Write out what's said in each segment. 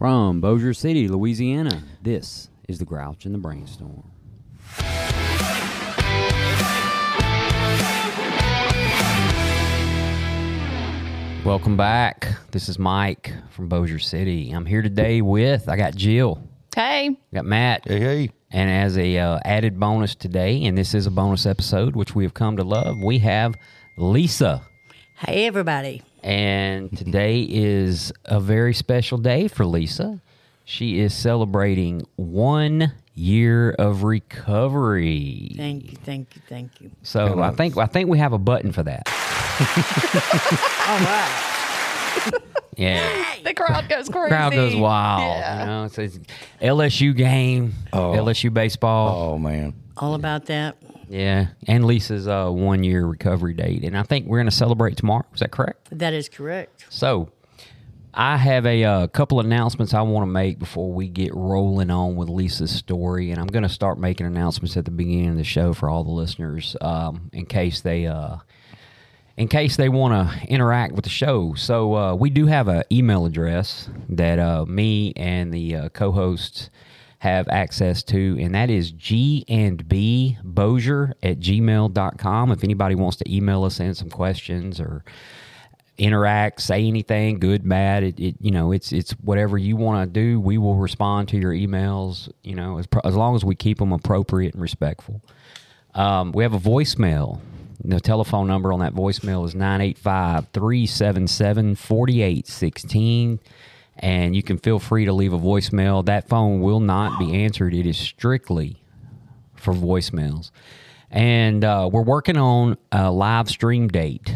From Bossier City, Louisiana, this is the Grouch and the Brainstorm. Welcome back. This is Mike from Bossier City. I'm here today with I got Jill, Hey, got Matt, Hey, hey. and as a uh, added bonus today, and this is a bonus episode which we have come to love, we have Lisa. Hey, everybody. And today is a very special day for Lisa. She is celebrating one year of recovery. Thank you, thank you, thank you. So I think I think we have a button for that. All right. Yeah. the crowd goes crazy. Crowd goes wild. Yeah. You know, it's, it's LSU game, Oh. LSU baseball. Oh, man. All about that. Yeah. And Lisa's uh, one year recovery date. And I think we're going to celebrate tomorrow. Is that correct? That is correct. So, I have a uh, couple announcements I want to make before we get rolling on with Lisa's story, and I'm going to start making announcements at the beginning of the show for all the listeners, um, in case they, uh, in case they want to interact with the show. So uh, we do have an email address that uh, me and the uh, co-hosts have access to, and that is G and B Bossier at gmail.com. If anybody wants to email us in some questions or interact, say anything, good, bad. It, it you know, it's it's whatever you want to do. We will respond to your emails. You know, as, as long as we keep them appropriate and respectful. Um, we have a voicemail. The telephone number on that voicemail is 985 377 4816. And you can feel free to leave a voicemail. That phone will not be answered, it is strictly for voicemails. And uh, we're working on a live stream date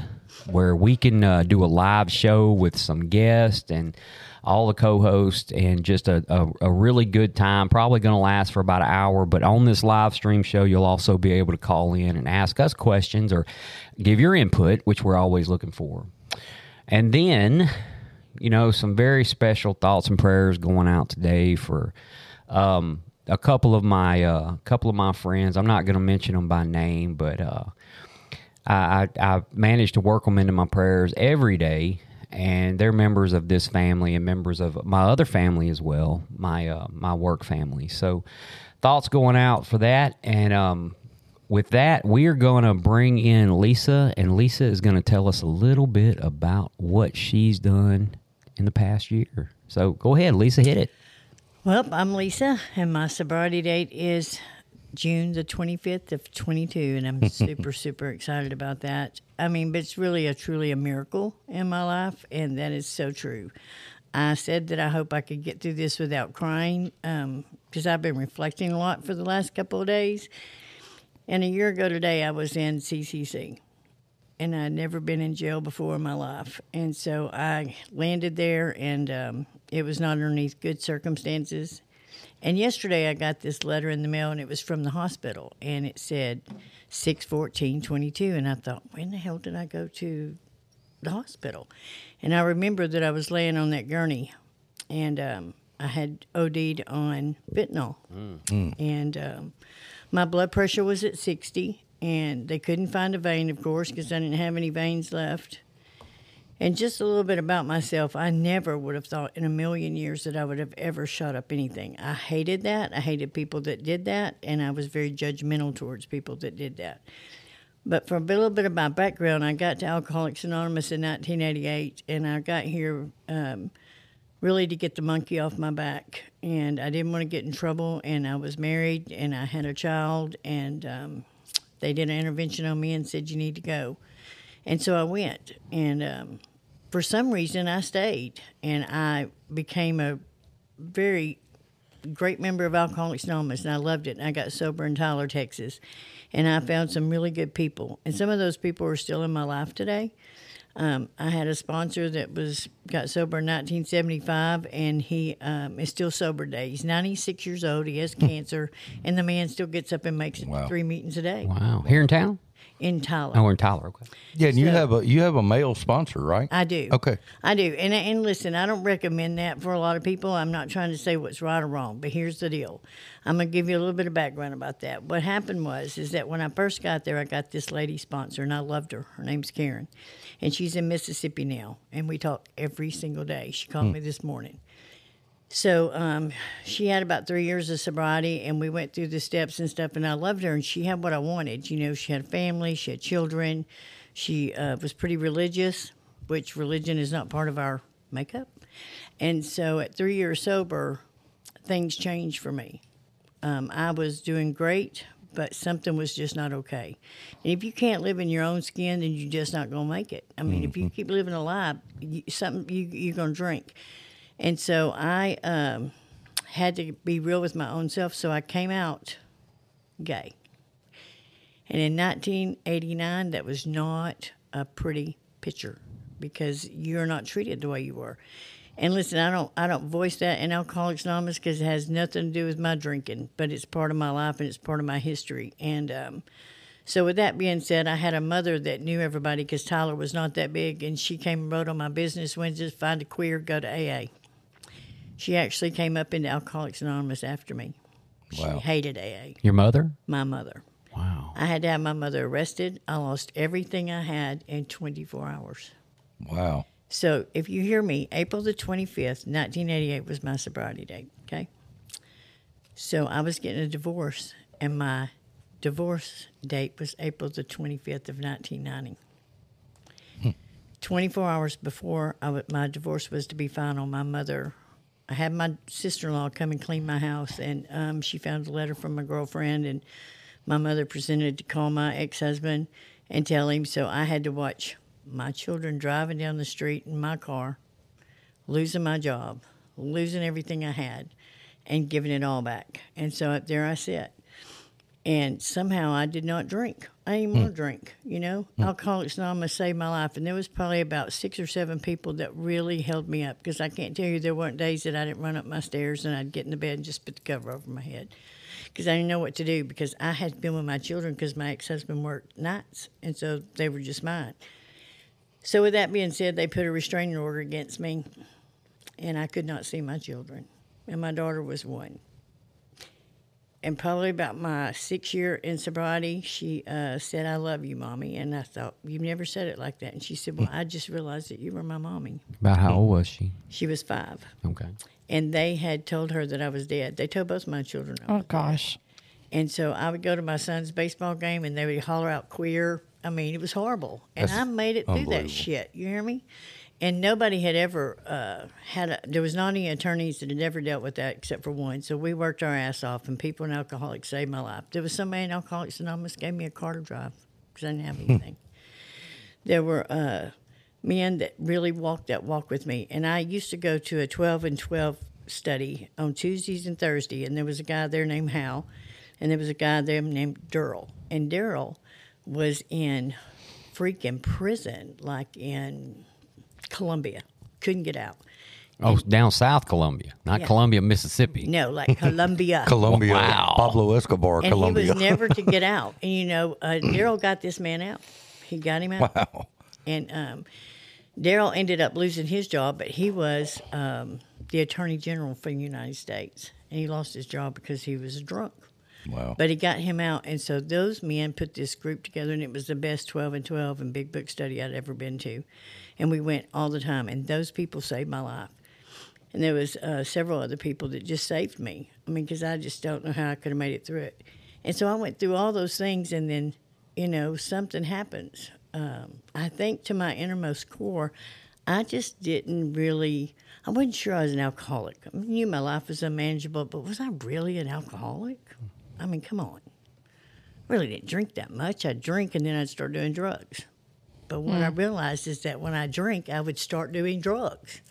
where we can uh, do a live show with some guests and all the co-hosts and just a, a, a really good time probably going to last for about an hour but on this live stream show you'll also be able to call in and ask us questions or give your input which we're always looking for and then you know some very special thoughts and prayers going out today for um, a couple of my uh, couple of my friends i'm not going to mention them by name but uh, I, I, I managed to work them into my prayers every day, and they're members of this family and members of my other family as well, my uh, my work family. So, thoughts going out for that, and um, with that, we are going to bring in Lisa, and Lisa is going to tell us a little bit about what she's done in the past year. So, go ahead, Lisa, hit it. Well, I'm Lisa, and my sobriety date is June the 25th of 22, and I'm super, super excited about that. I mean, but it's really a truly a miracle in my life, and that is so true. I said that I hope I could get through this without crying um, because I've been reflecting a lot for the last couple of days. And a year ago today, I was in CCC. And I'd never been in jail before in my life. And so I landed there, and um, it was not underneath good circumstances. And yesterday I got this letter in the mail, and it was from the hospital, and it said six fourteen twenty two. And I thought, when the hell did I go to the hospital? And I remember that I was laying on that gurney, and um, I had OD'd on fentanyl, and um, my blood pressure was at 60 and they couldn't find a vein of course because i didn't have any veins left and just a little bit about myself i never would have thought in a million years that i would have ever shot up anything i hated that i hated people that did that and i was very judgmental towards people that did that but for a little bit of my background i got to alcoholics anonymous in 1988 and i got here um, really to get the monkey off my back. And I didn't want to get in trouble. And I was married and I had a child. And um, they did an intervention on me and said, You need to go. And so I went. And um, for some reason, I stayed. And I became a very great member of Alcoholics Anonymous. And I loved it. And I got sober in Tyler, Texas. And I found some really good people. And some of those people are still in my life today. Um, I had a sponsor that was got sober in 1975, and he um, is still sober today. He's 96 years old. He has cancer, and the man still gets up and makes it Wow. three meetings a day Wow. Here in town? in Tyler. Oh, in Tyler. Okay. Yeah, and you have a you have a male sponsor, right? I do. Okay. I do. And and listen, I don't recommend that for a lot of people. I'm not trying to say what's right or wrong, but here's the deal. I'm gonna give you a little bit of background about that. What happened was is that when I first got there, I got this lady sponsor, and I loved her. Her name's Karen, and she's in Mississippi now, and we talk every single day. She called me this morning. So um, she had about three years of sobriety, and we went through the steps and stuff. And I loved her, and she had what I wanted. You know, she had a family, she had children, she uh, was pretty religious, which religion is not part of our makeup. And so at three years sober, things changed for me. Um, I was doing great, but something was just not okay. And if you can't live in your own skin, then you're just not going to make it. I mean, if you keep living a lie, you, something you, you're going to drink. And so I um, had to be real with my own self. So I came out gay. And in 1989, that was not a pretty picture because you're not treated the way you were. And listen, I don't I don't voice that in Alcoholics Anonymous because it has nothing to do with my drinking, but it's part of my life and it's part of my history. And um, so, with that being said, I had a mother that knew everybody because Tyler was not that big, and she came and wrote on my business Wednesdays, find a queer, go to AA. She actually came up into Alcoholics Anonymous after me. Wow. She hated AA. Your mother? My mother. Wow. I had to have my mother arrested. I lost everything I had in 24 hours. Wow. So if you hear me, April the 25th, 1988 was my sobriety date. Okay. So I was getting a divorce, and my divorce date was April the 25th of 1990. 24 hours before my divorce was to be final, my mother, I had my sister in law come and clean my house, and um, she found a letter from my girlfriend, and my mother presented to call my ex husband and tell him. So I had to watch my children driving down the street in my car, losing my job, losing everything I had, and giving it all back. And so up there I sat. And somehow I did not drink. I didn't hmm. want to drink, you know. Hmm. Alcoholics Anonymous saved my life. And there was probably about six or seven people that really held me up because I can't tell you there weren't days that I didn't run up my stairs and I'd get in the bed and just put the cover over my head because I didn't know what to do because I had been with my children because my ex husband worked nights. And so they were just mine. So, with that being said, they put a restraining order against me, and I could not see my children. And my daughter was one. And probably about my six year in sobriety, she uh, said, I love you, mommy. And I thought, You've never said it like that. And she said, Well, I just realized that you were my mommy. About how old was she? She was five. Okay. And they had told her that I was dead. They told both my children. Oh gosh. and so I would go to my son's baseball game and they would holler out queer. I mean, it was horrible. And That's I made it through that shit. You hear me? And nobody had ever uh, had a, there was not any attorneys that had ever dealt with that except for one. So we worked our ass off and people in Alcoholics saved my life. There was somebody in Alcoholics Anonymous gave me a car to drive because I didn't have anything. there were uh, men that really walked that walk with me. And I used to go to a 12 and 12 study on Tuesdays and Thursday, and there was a guy there named Hal, and there was a guy there named Daryl. And Daryl was in freaking prison, like in Colombia. Couldn't get out. Oh, down South Colombia, not Yeah. Columbia, Mississippi. No, like Columbia. Colombia. Wow. Pablo Escobar, and Colombia. he was never to get out. And you know, uh, Daryl got this man out. He got him out. wow. And um, Daryl ended up losing his job, but he was um, the Attorney General for the United States. And he lost his job because he was drunk. Wow. But he got him out. And so those men put this group together, and it was the best 12 and 12 and big book study I'd ever been to. And we went all the time. And those people saved my life. And there was uh, several other people that just saved me. I mean, because I just don't know how I could have made it through it. And so I went through all those things, and then, you know, something happens. Um, I think to my innermost core, I just didn't really. I wasn't sure I was an alcoholic. I knew my life was unmanageable, but was I really an alcoholic? I mean, come on. Really didn't drink that much. I'd drink and then I'd start doing drugs. But what I realized is that when I drink, I would start doing drugs.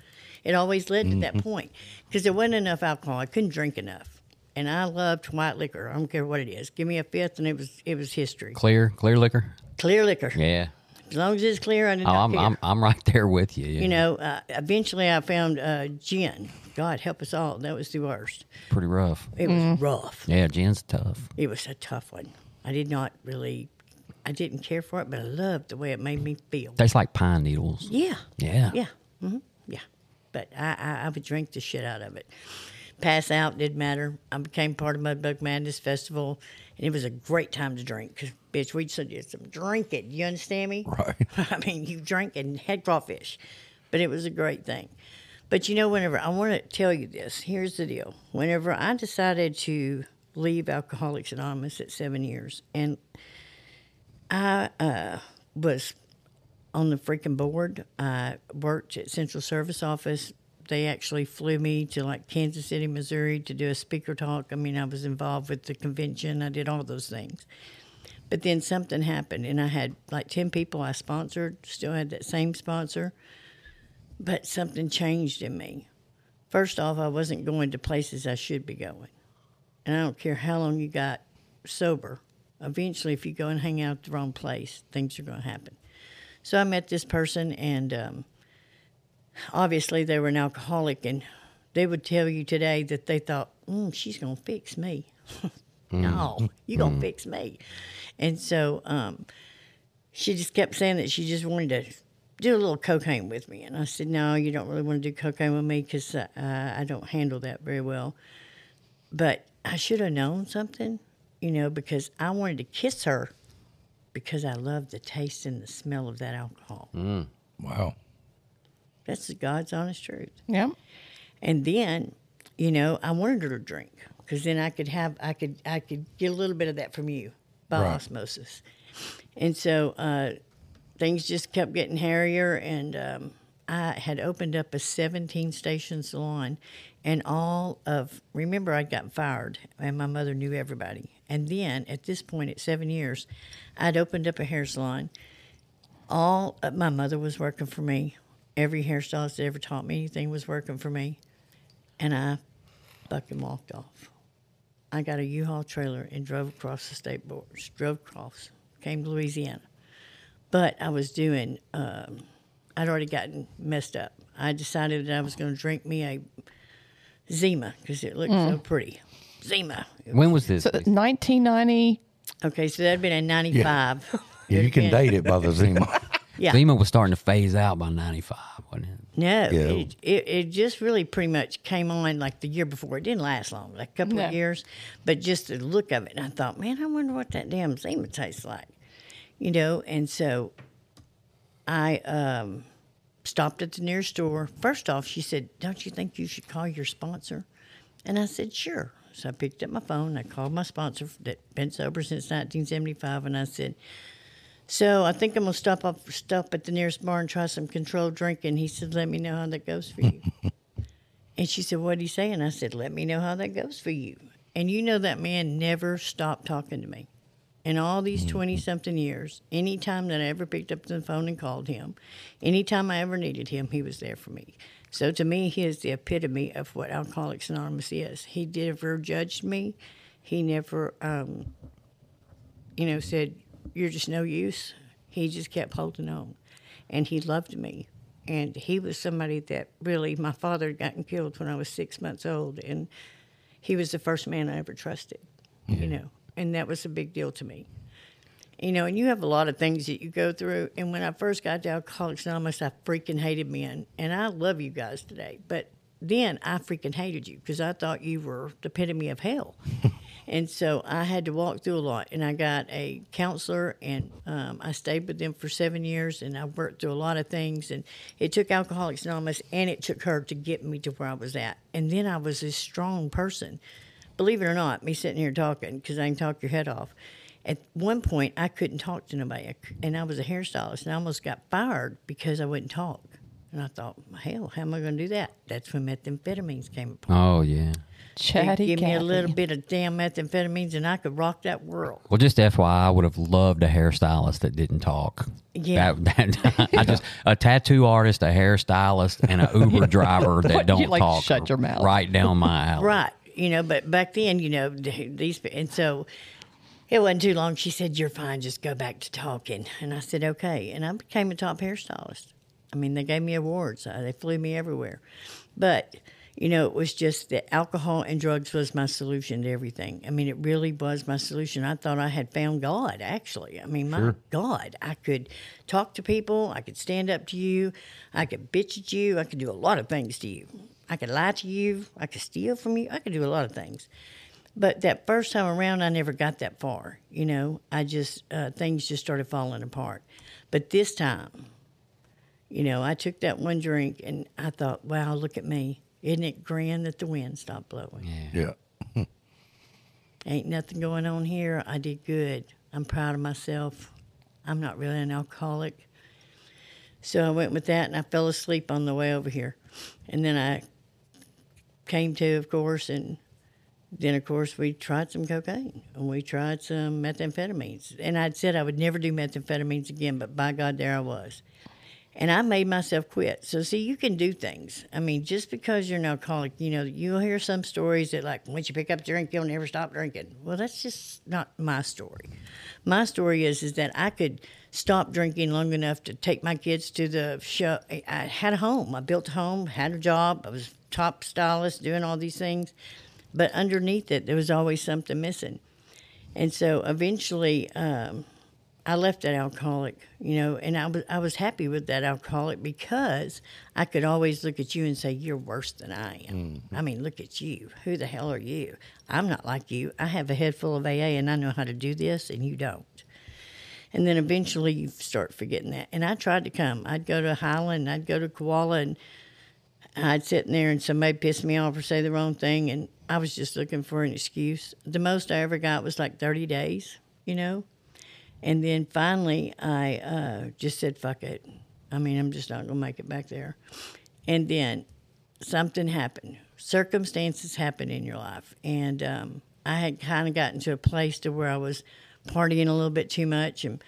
It always led to that point because there wasn't enough alcohol. I couldn't drink enough, and I loved white liquor. I don't care what it is. Give me a fifth, and it was it was history. Clear, clear liquor. Clear liquor. Yeah. As long as it's clear, I did Oh, I'm, care. I'm, I'm right there with you. Yeah. you know, uh, eventually I found uh, gin. God help us all. That was the worst. pretty rough. It was rough. Yeah, Gin's tough. It was a tough one. I did not really. I didn't care for it, but I loved the way it made me feel. Tastes like pine needles. Yeah. Yeah. Yeah. hmm Yeah. But I, I, I would drink the shit out of it. Pass out didn't matter. I became part of Mudbug Madness Festival, and it was a great time to drink. Cause bitch, we just did some drinking. You understand me? Right. I mean, you drink and had crawfish, but it was a great thing. But you know, whenever I want to tell you this, here's the deal. Whenever I decided to leave Alcoholics Anonymous at seven years, and I uh, was on the freaking board, I worked at Central Service Office. They actually flew me to like Kansas City, Missouri to do a speaker talk. I mean, I was involved with the convention, I did all those things. But then something happened, and I had like 10 people I sponsored, still had that same sponsor but something changed in me. First off, I wasn't going to places I should be going. And I don't care how long you got sober. Eventually, if you go and hang out at the wrong place, things are going to happen. So I met this person, and um, obviously they were an alcoholic, and they would tell you today that they thought, mm, she's going to fix me. no, you're going to fix me. And so um, she just kept saying that she just wanted to do a little cocaine with me. And I said, no, you don't really want to do cocaine with me because uh, I don't handle that very well. But I should have known something, you know, because I wanted to kiss her because I love the taste and the smell of that alcohol. Mm. Wow. That's the God's honest truth. Yeah. And then, you know, I wanted her to drink because then I could have, I could, I could get a little bit of that from you by Right. osmosis. And so uh, things just kept getting hairier, and um, I had opened up a 17 station salon, and all of remember I'd gotten fired, and my mother knew everybody. And then at this point, at seven years, I'd opened up a hair salon. All uh, my mother was working for me. Every hairstylist that ever taught me anything was working for me, and I fucking walked off. I got a U-Haul trailer and drove across the state borders. Drove across, came to Louisiana but I was doing. Um, I'd already gotten messed up. I decided that I was going to drink me a Zima because it looked so pretty. Zima. When was this? So 1990. Okay, so that'd been in '95. Yeah, you can date it by the Zima. Yeah. Zima was starting to phase out by 95, wasn't it? No, Yeah. it, it, it just really pretty much came on like the year before. It didn't last long, like a couple No. of years, but just the look of it. And I thought, man, I wonder what that damn Zima tastes like, you know. And so I um, stopped at the nearest store. First off, she said, "Don't you think you should call your sponsor?" And I said, "Sure." So I picked up my phone. I called my sponsor that been sober since 1975, and I said. So I think I'm gonna stop up stop at the nearest bar and try some controlled drinking. He said, "Let me know how that goes for you." and she said, "What do you say?" And I said, "Let me know how that goes for you." And you know that man never stopped talking to me. In all these twenty something years, any time that I ever picked up the phone and called him, anytime I ever needed him, he was there for me. So to me, he is the epitome of what Alcoholics Anonymous is. He never judged me. He never um, you know, said, You're just no use. He just kept holding on. And he loved me. And he was somebody that really, my father had gotten killed when I was six months old. And he was the first man I ever trusted, you know, and that was a big deal to me. You know, and you have a lot of things that you go through. And when I first got to Alcoholics Anonymous, I freaking hated men. And I love you guys today. But then I freaking hated you because I thought you were the epitome of hell. and so I had to walk through a lot. And I got a counselor, and um, I stayed with them for seven years. And I worked through a lot of things. And it took Alcoholics Anonymous and it took her to get me to where I was at. And then I was this strong person. Believe it or not, me sitting here talking because I can talk your head off. At one point, I couldn't talk to nobody, and I was a hairstylist, and I almost got fired because I wouldn't talk. And I thought, hell, how am I going to do that? That's when methamphetamines came upon. Oh, yeah. Chatty give me a little bit of damn methamphetamines, and I could rock that world. Well, just FYI, I would have loved a hairstylist that didn't talk. Yeah. That, that, I just a tattoo artist, a hairstylist, and an Uber driver that don't you, like, talk. shut your mouth. Right down my alley. Right. You know, but back then, you know, these, and so it wasn't too long. She said, You're fine, just go back to talking. And I said, Okay. And I became a top hairstylist. I mean, they gave me awards, uh, they flew me everywhere. But, you know, it was just that alcohol and drugs was my solution to everything. I mean, it really was my solution. I thought I had found God, actually. I mean, my God, I could talk to people, I could stand up to you, I could bitch at you, I could do a lot of things to you. I could lie to you, I could steal from you, I could do a lot of things. But that first time around, I never got that far. You know, I just, uh, things just started falling apart. But this time, You know, I took that one drink and I thought, wow, look at me. Isn't it grand that the wind stopped blowing? Yeah. Yeah. Ain't nothing going on here. I did good. I'm proud of myself. I'm not really an alcoholic. So I went with that and I fell asleep on the way over here. And then I came to, of course, and then, of course, we tried some cocaine and we tried some methamphetamines. And I'd said I would never do methamphetamines again, but by God, there I was. And I made myself quit. So, see, you can do things. I mean, just because you're an alcoholic, you know, you'll hear some stories that, like, once you pick up drink, you'll never stop drinking. Well, that's just not my story. My story is, is that I could stop drinking long enough to take my kids to the show. I had a home. I built a home, had a job. I was top stylist, doing all these things. But underneath it, there was always something missing. And so eventually, um, I left that alcoholic, you know, and I was I was happy with that alcoholic because I could always look at you and say you're worse than I am. I mean, look at you. Who the hell are you? I'm not like you. I have a head full of AA and I know how to do this and you don't. And then eventually you start forgetting that. And I tried to come. I'd go to Highland, I'd go to Koala, and I'd sit in there and somebody pissed me off or say the wrong thing, and I was just looking for an excuse. The most I ever got was like 30 days, you know? And then finally, I uh, just said, fuck it. I mean, I'm just not going to make it back there. And then something happened. Circumstances happen in your life. And um, I had kind of gotten to a place to where I was partying a little bit too much. And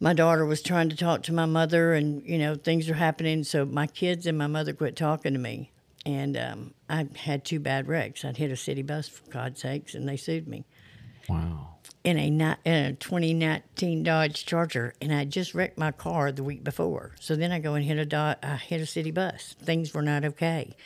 my daughter was trying to talk to my mother, and, you know, things are happening. So my kids and my mother quit talking to me. And um, I had two bad wrecks. I'd hit a city bus, for God's sakes, and they sued me Wow. in a, ni- in a 2019 Dodge Charger, and I just wrecked my car the week before. So then I go and hit a do- I hit a city bus. Things were not okay,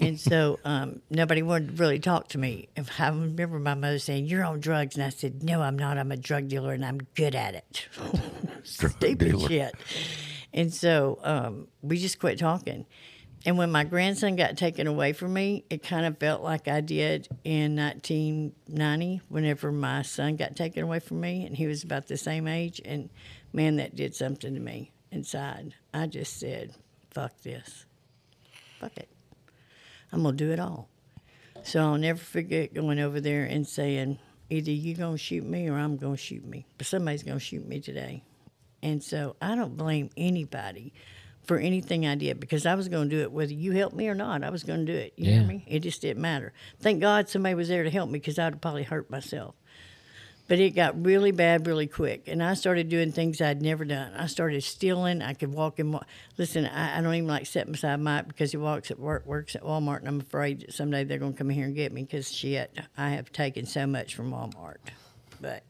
and so um, nobody wanted to really talk to me. If I remember my mother saying, "You're on drugs," and I said, "No, I'm not. I'm a drug dealer, and I'm good at it." Stupid dealer. shit. And so um, we just quit talking. And when my grandson got taken away from me, it kind of felt like I did in 1990 whenever my son got taken away from me, and he was about the same age. And man, that did something to me inside. I just said, fuck this. Fuck it. I'm going to do it all. So I'll never forget going over there and saying, either you going to shoot me or I'm going to shoot me. But somebody's going to shoot me today. And so I don't blame anybody for anything I did because I was going to do it whether you helped me or not. I was going to do it. You Yeah. know me? It just didn't matter. Thank God somebody was there to help me because I'd have probably hurt myself. But it got really bad really quick, and I started doing things I'd never done. I started stealing. I could walk in. Listen, I, I don't even like sitting beside Mike because he walks at work, works at Walmart, and I'm afraid that someday they're going to come here and get me because shit, I have taken so much from Walmart. But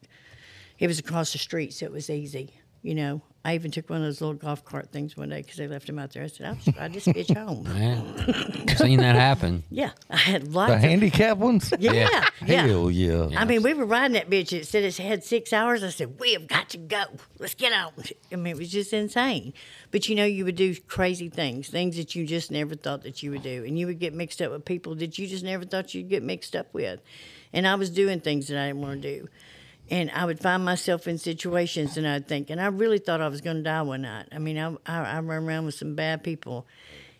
it was across the street, so it was easy. You know, I even took one of those little golf cart things one day because they left them out there. I said, I'll just ride this bitch home. Yeah. Seen that happen. Yeah, I had lots The of handicap ones? yeah, yeah. Hell yeah. I mean, we were riding that bitch. It said it had six hours. I said, we have got to go. Let's get on. I mean, it was just insane. But you know, you would do crazy things, things that you just never thought that you would do. And you would get mixed up with people that you just never thought you'd get mixed up with. And I was doing things that I didn't want to do. And I would find myself in situations and I'd think, and I really thought I was going to die one night. I mean, I, I, I ran around with some bad people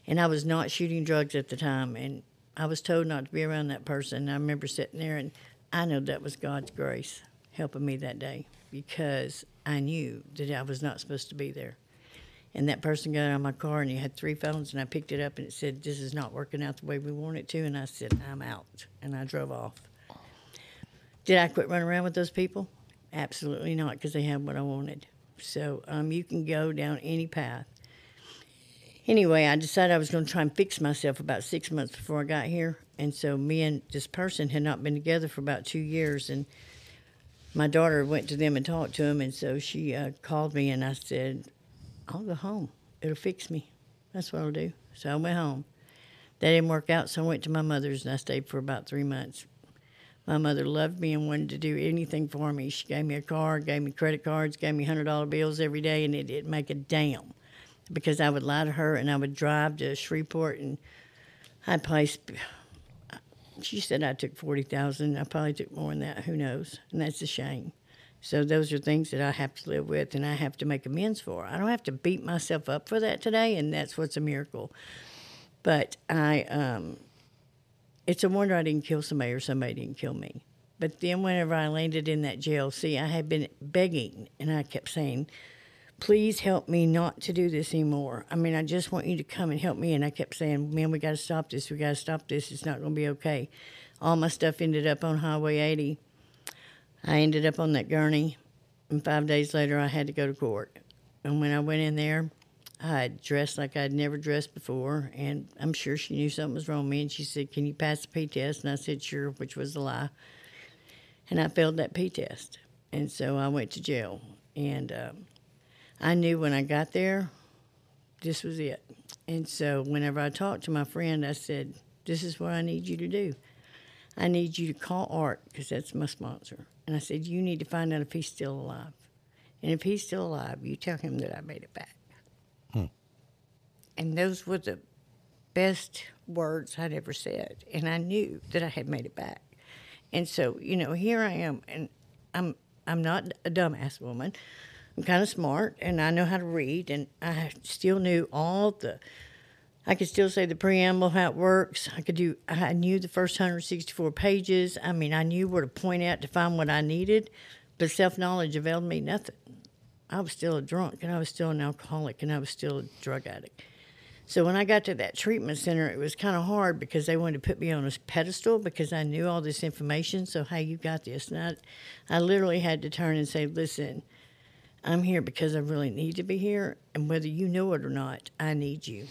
and I was not shooting drugs at the time. And I was told not to be around that person. I remember sitting there, and I know that was God's grace helping me that day because I knew that I was not supposed to be there. And that person got out of my car, and he had three phones, and I picked it up, and it said, "This is not working out the way we want it to." And I said, "I'm out," and I drove off. Did I quit running around with those people? Absolutely not, because they had what I wanted. So um, you can go down any path. Anyway, I decided I was going to try and fix myself about six months before I got here. And so me and this person had not been together for about two years. And my daughter went to them and talked to them. And so she uh, called me and I said, I'll go home. It'll fix me. That's what I'll do. So I went home. That didn't work out. So I went to my mother's and I stayed for about three months. My mother loved me and wanted to do anything for me. She gave me a car, gave me credit cards, gave me $100 bills every day, and it didn't make a damn because I would lie to her and I would drive to Shreveport and I'd probably. She said I took forty thousand. I probably took more than that. Who knows? And that's a shame. So those are things that I have to live with and I have to make amends for. I don't have to beat myself up for that today, and that's what's a miracle. But I, um, it's a wonder I didn't kill somebody or somebody didn't kill me. But then whenever I landed in that jail, see, I had been begging and I kept saying, please help me not to do this anymore. I mean, I just want you to come and help me. And I kept saying, man, we got to stop this. We got to stop this. It's not going to be okay. All my stuff ended up on Highway 80. I ended up on that gurney. And five days later, I had to go to court. And when I went in there, I dressed like I'd never dressed before, and I'm sure she knew something was wrong with me. And she said, "Can you pass the P test?" And I said, "Sure," which was a lie. And I failed that P test, and so I went to jail. And um, I knew when I got there, this was it. And so whenever I talked to my friend, I said, "This is what I need you to do. I need you to call Art because that's my sponsor." And I said, "You need to find out if he's still alive, and if he's still alive, you tell him that I made it back." And those were the best words I'd ever said. And I knew that I had made it back. And so, you know, here I am, and I'm I'm not a dumbass woman. I'm kind of smart, and I know how to read, and I still knew all the. I could still say the preamble, how it works. I could do. I knew the first 164 pages. I mean, I knew where to point out to find what I needed, but self knowledge availed me nothing. I was still a drunk, and I was still an alcoholic, and I was still a drug addict. So when I got to that treatment center, it was kind of hard because they wanted to put me on a pedestal because I knew all this information. So hey, you got this, and I, I literally had to turn and say, "Listen, I'm here because I really need to be here, and whether you know it or not, I need you."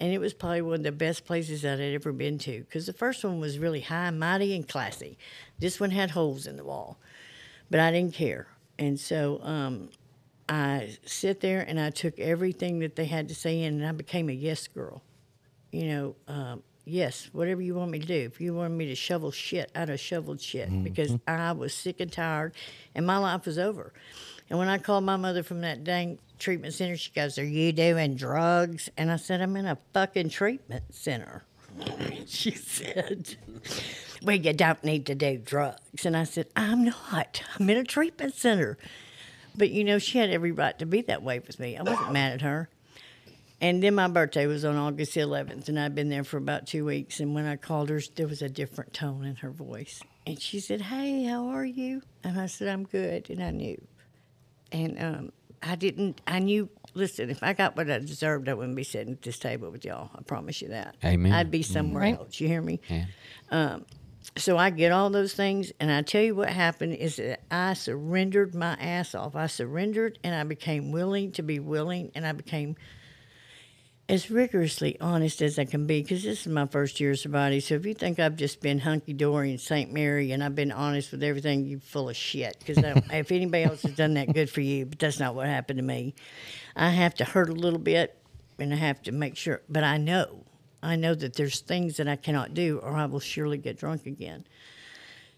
And it was probably one of the best places that I'd ever been to because the first one was really high, mighty, and classy. This one had holes in the wall, but I didn't care, and so um, I sit there and I took everything that they had to say in, and I became a yes girl. You know, um, yes, whatever you want me to do. If you want me to shovel shit, I'd have shoveled shit because I was sick and tired, and my life was over. And when I called my mother from that dang treatment center, she goes, "Are you doing drugs?" And I said, "I'm in a fucking treatment center." she said, "Well, you don't need to do drugs." And I said, "I'm not. I'm in a treatment center." But you know, she had every right to be that way with me. I wasn't mad at her. And then my birthday was on August the 11th, and I'd been there for about two weeks. And when I called her, there was a different tone in her voice. And she said, Hey, how are you? And I said, I'm good. And I knew. And um, I didn't, I knew, listen, if I got what I deserved, I wouldn't be sitting at this table with y'all. I promise you that. Amen. I'd be somewhere Right. else. You hear me? Yeah. So I get all those things, and I tell you what happened is that I surrendered my ass off. I surrendered, and I became willing to be willing, and I became as rigorously honest as I can be because this is my first year of sobriety. So if you think I've just been hunky dory in St. Mary and I've been honest with everything, you're full of shit. Because if anybody else has done that, good for you. But that's not what happened to me. I have to hurt a little bit, and I have to make sure. But I know, I know that there's things that I cannot do, or I will surely get drunk again.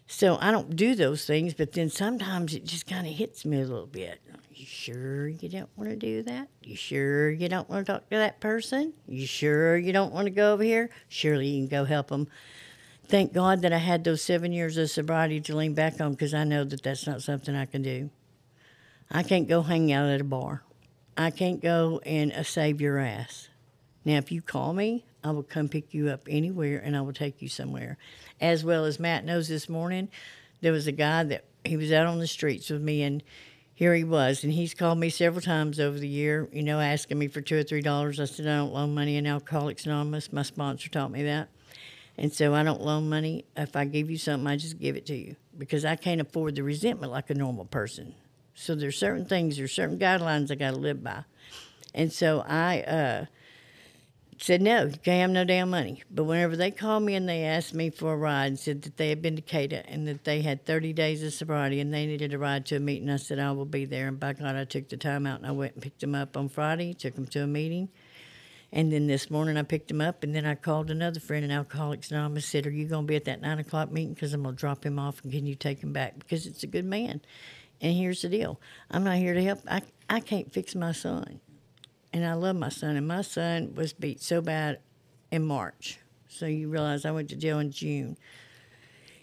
So I don't do those things, but then sometimes it just kind of hits me a little bit. You sure you don't want to do that? You sure you don't want to talk to that person? You sure you don't want to go over here? Surely you can go help them. Thank God that I had those seven years of sobriety to lean back on because I know that that's not something I can do. I can't go hang out at a bar. I can't go and uh, save your ass. Now, if you call me, I will come pick you up anywhere and I will take you somewhere. As well as Matt knows this morning, there was a guy that he was out on the streets with me and here he was. And he's called me several times over the year, you know, asking me for two or three dollars. I said, I don't loan money in Alcoholics Anonymous. My sponsor taught me that. And so I don't loan money. If I give you something, I just give it to you because I can't afford the resentment like a normal person. So there's certain things, there's certain guidelines I got to live by. And so I uh, said, no, you have no damn money. But whenever they called me and they asked me for a ride and said that they had been to CADA and that they had 30 days of sobriety and they needed a ride to a meeting, I said, I will be there. And by God, I took the time out and I went and picked them up on Friday, took them to a meeting. And then this morning I picked him up, and then I called another friend in Alcoholics Anonymous. Said, "Are you going to be at that nine o'clock meeting? Because I'm going to drop him off, and can you take him back? Because it's a good man." And here's the deal: I'm not here to help. I I can't fix my son, and I love my son. And my son was beat so bad in March. So you realize I went to jail in June.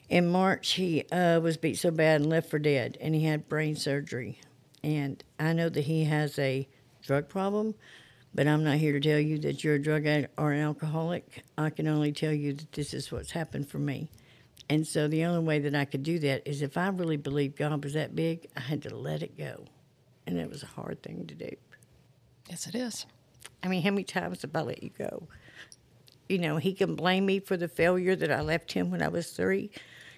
In March, he uh, was beat so bad and left for dead, and he had brain surgery. And I know that he has a drug problem, but I'm not here to tell you that you're a drug addict or an alcoholic. I can only tell you that this is what's happened for me. And so the only way that I could do that is if I really believed God was that big, I had to let it go. And it was a hard thing to do. Yes, it is. I mean, how many times have I let you go? You know, he can blame me for the failure that I left him when I was three.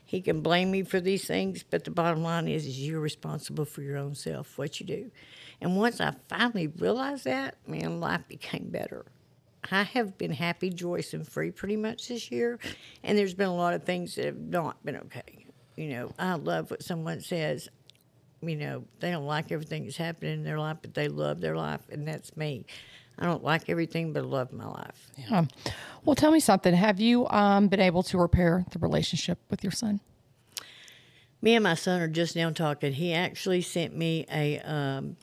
He can blame me for these things, but the bottom line is, is you're responsible for your own self, what you do. And once I finally realized that, man, life became better. I have been happy, joyous, and free pretty much this year, and there's been a lot of things that have not been okay. You know, I love what someone says. You know, they don't like everything that's happening in their life, but they love their life, and that's me. I don't like everything, but I love my life. Yeah. Well, tell me something. Have you um, been able to repair the relationship with your son? Me and my son are just now talking. He actually sent me a um,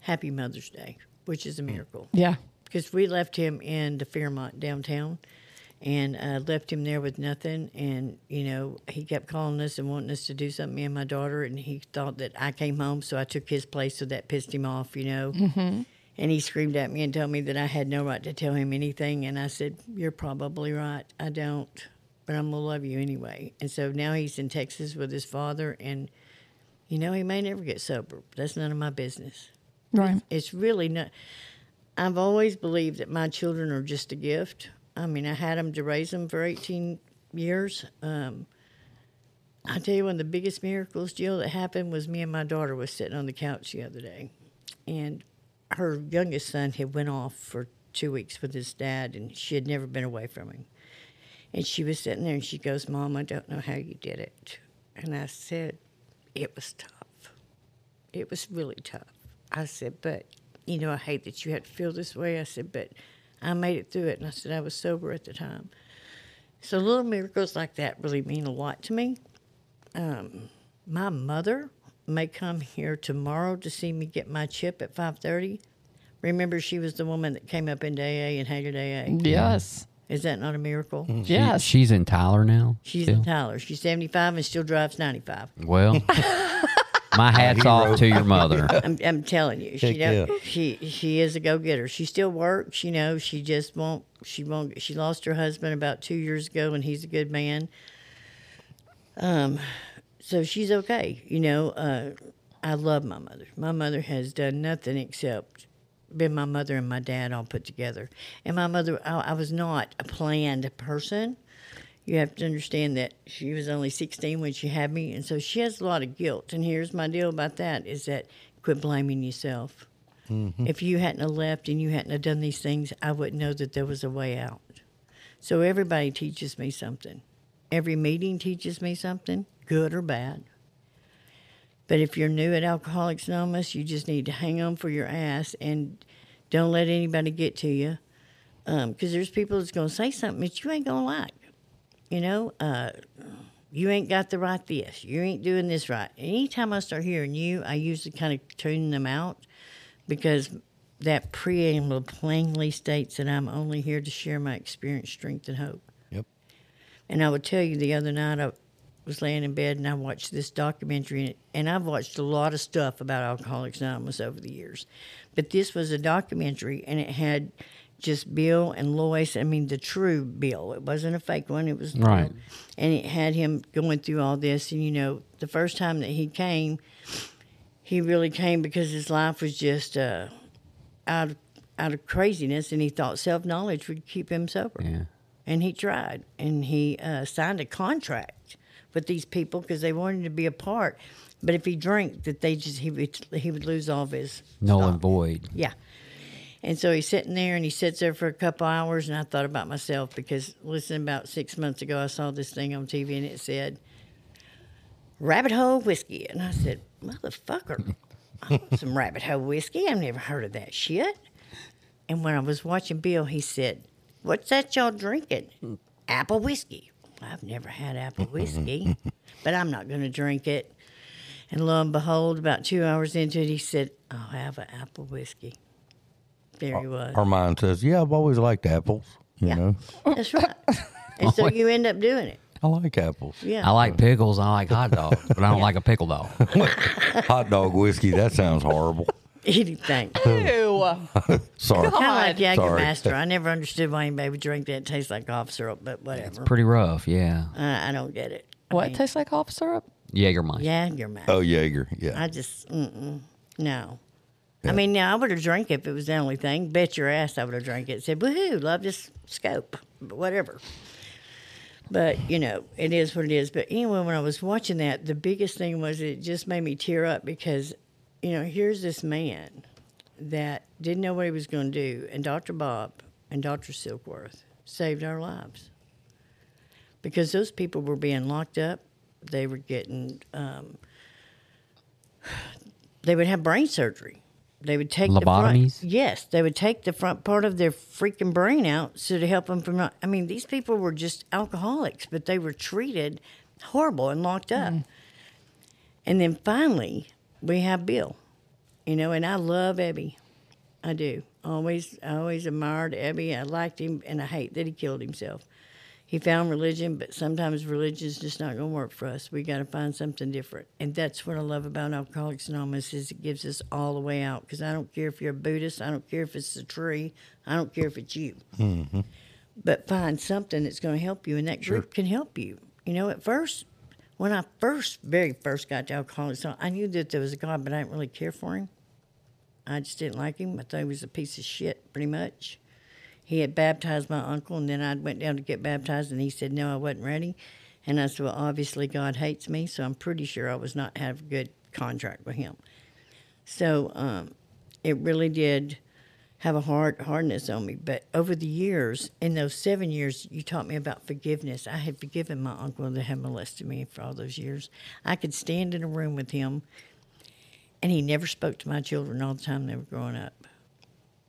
Happy Mother's Day, which is a miracle. Yeah. Because we left him in the Fairmont downtown and uh, left him there with nothing. And, you know, he kept calling us and wanting us to do something, me and my daughter. And he thought that I came home, so I took his place, so that pissed him off, you know. Mm-hmm. And he screamed at me and told me that I had no right to tell him anything. And I said, You're probably right. I don't, but I'm going to love you anyway. And so now he's in Texas with his father. And, you know, he may never get sober. That's none of my business. Right. It's really not. I've always believed that my children are just a gift. I mean, I had them to raise them for 18 years. Um, I tell you, one of the biggest miracles, Jill, that happened was me and my daughter was sitting on the couch the other day, and her youngest son had went off for two weeks with his dad, and she had never been away from him. And she was sitting there, and she goes, "Mom, I don't know how you did it." And I said, "It was tough. It was really tough." I said, "But you know, I hate that you had to feel this way." I said, "But I made it through it," and I said, "I was sober at the time." So little miracles like that really mean a lot to me. Um, my mother may come here tomorrow to see me get my chip at five thirty. Remember, she was the woman that came up into AA and hated AA. Yes. Is that not a miracle? She- Yes. she's in Tyler now. She's still? in Tyler. She's seventy five and still drives ninety five. Well, my hat's off to your mother. I'm, I'm telling you, she Heck don't, yeah. she she is a go getter. She still works, you know. She just won't. She won't. She lost her husband about two years ago, and he's a good man. Um, so she's okay, you know. Uh, I love my mother. My mother has done nothing except been my mother and my dad all put together. And my mother, I, I was not a planned person. You have to understand that she was only 16 when she had me, and so she has a lot of guilt. And here's my deal about that: is that quit blaming yourself. Mm-hmm. If you hadn't have left and you hadn't have done these things, I wouldn't know that there was a way out. So everybody teaches me something. Every meeting teaches me something, good or bad. But if you're new at Alcoholics Anonymous, you just need to hang on for your ass and don't let anybody get to you. Um, because there's people that's going to say something that you ain't going to like. You know, uh, you ain't got the right this. You ain't doing this right. Anytime I start hearing you, I usually kind of tune them out because that preamble plainly states that I'm only here to share my experience, strength, and hope. Yep. And I would tell you the other night I was laying in bed and I watched this documentary, and I've watched a lot of stuff about Alcoholics Anonymous over the years, but this was a documentary, and it had just Bill and Lois. I mean, the true Bill. It wasn't a fake one. It was Right. Bill. And it had him going through all this, and you know, the first time that he came, he really came because his life was just uh, out of, out of craziness, and he thought self knowledge would keep him sober Yeah. and he tried and he uh, signed a contract with these people because they wanted to be a part but if he drank that they just he would he would lose all of his Null and void. yeah and so he's sitting there and he sits there for a couple hours and i thought about myself because listen about six months ago i saw this thing on tv and it said rabbit hole whiskey. And i said motherfucker I want some rabbit hole whiskey. I've never heard of that shit. And when i was watching bill he said what's that y'all drinking? Apple whiskey. I've never had apple whiskey but i'm not going to drink it. And lo and behold about two hours into it he said i'll have an apple whiskey there he was Our mind says, "Yeah, I've always liked apples." You Yeah. know, that's right and so you end up doing it I like apples. Yeah. I like pickles. I like hot dogs, but I don't like a pickle dog. Hot dog whiskey. That sounds horrible. anything. Ew. Sorry. God. Kind of like Sorry. Jägermeister. I never understood why anybody would drink that. It tastes like cough syrup, but whatever. It's pretty rough, yeah. I, I don't get it. I What mean, tastes like cough syrup? Jägermeister. Jägermeister. Oh, Jaeger. Yeah. I just, mm-mm, no. I mean, now I would have drank it if it was the only thing. Bet your ass I would have drank it. Said, woohoo, love this scope, but whatever. But, you know, it is what it is. But anyway, when I was watching that, the biggest thing was it just made me tear up because, you know, here's this man that didn't know what he was going to do. And Dr. Bob and Dr. Silkworth saved our lives because those people were being locked up. They were getting, um, they would have brain surgery. They would take Lobotomies? The front, yes, they would take the front part of their freaking brain out so to help them from not. I mean, these people were just alcoholics, but they were treated horrible and locked up. Mm. And then finally, we have Bill, you know, and I love Ebby. I do. Always, I always admired Ebby. I liked him, and I hate that he killed himself. He found religion, but sometimes religion is just not going to work for us. We got to find something different, and that's what I love about Alcoholics Anonymous is it gives us all the way out. Because I don't care if you're a Buddhist, I don't care if it's a tree, I don't care if it's you. Mm-hmm. But find something that's going to help you, and that group can help you. You know, at first, when I first, very first got to Alcoholics Anonymous, I knew that there was a God, but I didn't really care for him. I just didn't like him. I thought he was a piece of shit, pretty much. He had baptized my uncle, and then I went down to get baptized, and he said no, I wasn't ready. And I said, well, obviously God hates me, so I'm pretty sure I was not have a good contract with him. So um, it really did have a hard hardness on me. But over the years, in those seven years, you taught me about forgiveness. I had forgiven my uncle that had molested me for all those years. I could stand in a room with him, and he never spoke to my children all the time they were growing up.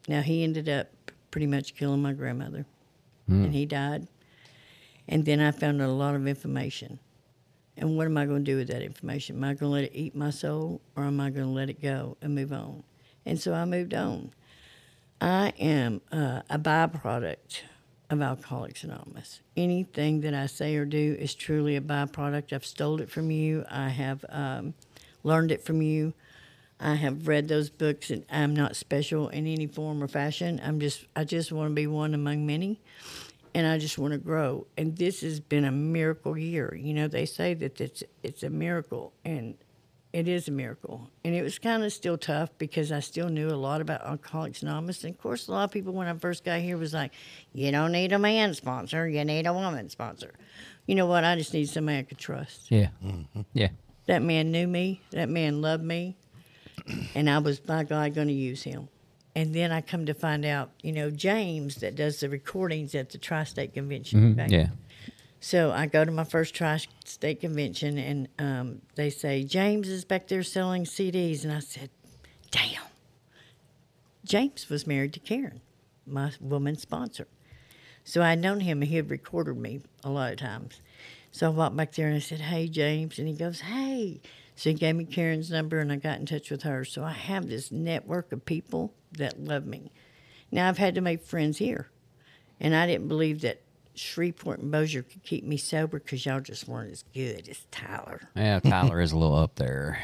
Now he ended up pretty much killing my grandmother, and he died. And then I found a lot of information. And what am I going to do with that information? Am I going to let it eat my soul, or am I going to let it go and move on? And so I moved on. I am uh, a byproduct of Alcoholics Anonymous. Anything that I say or do is truly a byproduct. I've stole it from you. I have um, learned it from you. I have read those books, and I'm not special in any form or fashion. I'm just, I just want to be one among many, and I just want to grow. And this has been a miracle year. You know, they say that it's it's a miracle, and it is a miracle. And it was kind of still tough because I still knew a lot about Alcoholics Anonymous. And of course, a lot of people when I first got here was like, "You don't need a man sponsor, you need a woman sponsor." You know what? I just need somebody I could trust. Yeah. Mm-hmm. Yeah. That man knew me. That man loved me, and I was by God going to use him. And then I come to find out, you know, James that does the recordings at the Tri-State Convention. okay? Yeah. So I go to my first tri-state convention, and um, they say James is back there selling CDs, and I said, "Damn." James was married to Karen, my woman sponsor. So I'd known him, and he had recorded me a lot of times. So I walked back there and I said, "Hey, James," and he goes, "Hey." So he gave me Karen's number, and I got in touch with her. So I have this network of people that love me. Now I've had to make friends here, and I didn't believe that Shreveport and Bossier could keep me sober because y'all just weren't as good as Tyler. Yeah, Tyler is a little up there.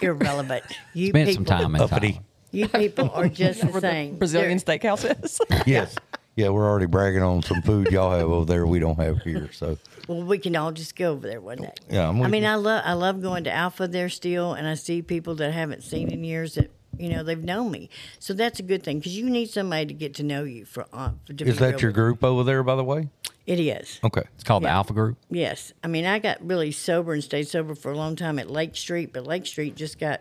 Irrelevant. You Spent people, some time in Uppity. Tyler. You people are just the Where same. the Brazilian steakhouse is. Yes. Yeah, we're already bragging on some food y'all have over there we don't have here. So Well, we can all just go over there one day. Yeah, I'm I mean. I love I love going to Alpha there still, and I see people that I haven't seen in years that you know they've known me. So that's a good thing because you need somebody to get to know you for. Uh, for is that your group over there, by the way? It is. Okay. It's called the Alpha Group. Yes. I mean, I got really sober and stayed sober for a long time at Lake Street, but Lake Street just got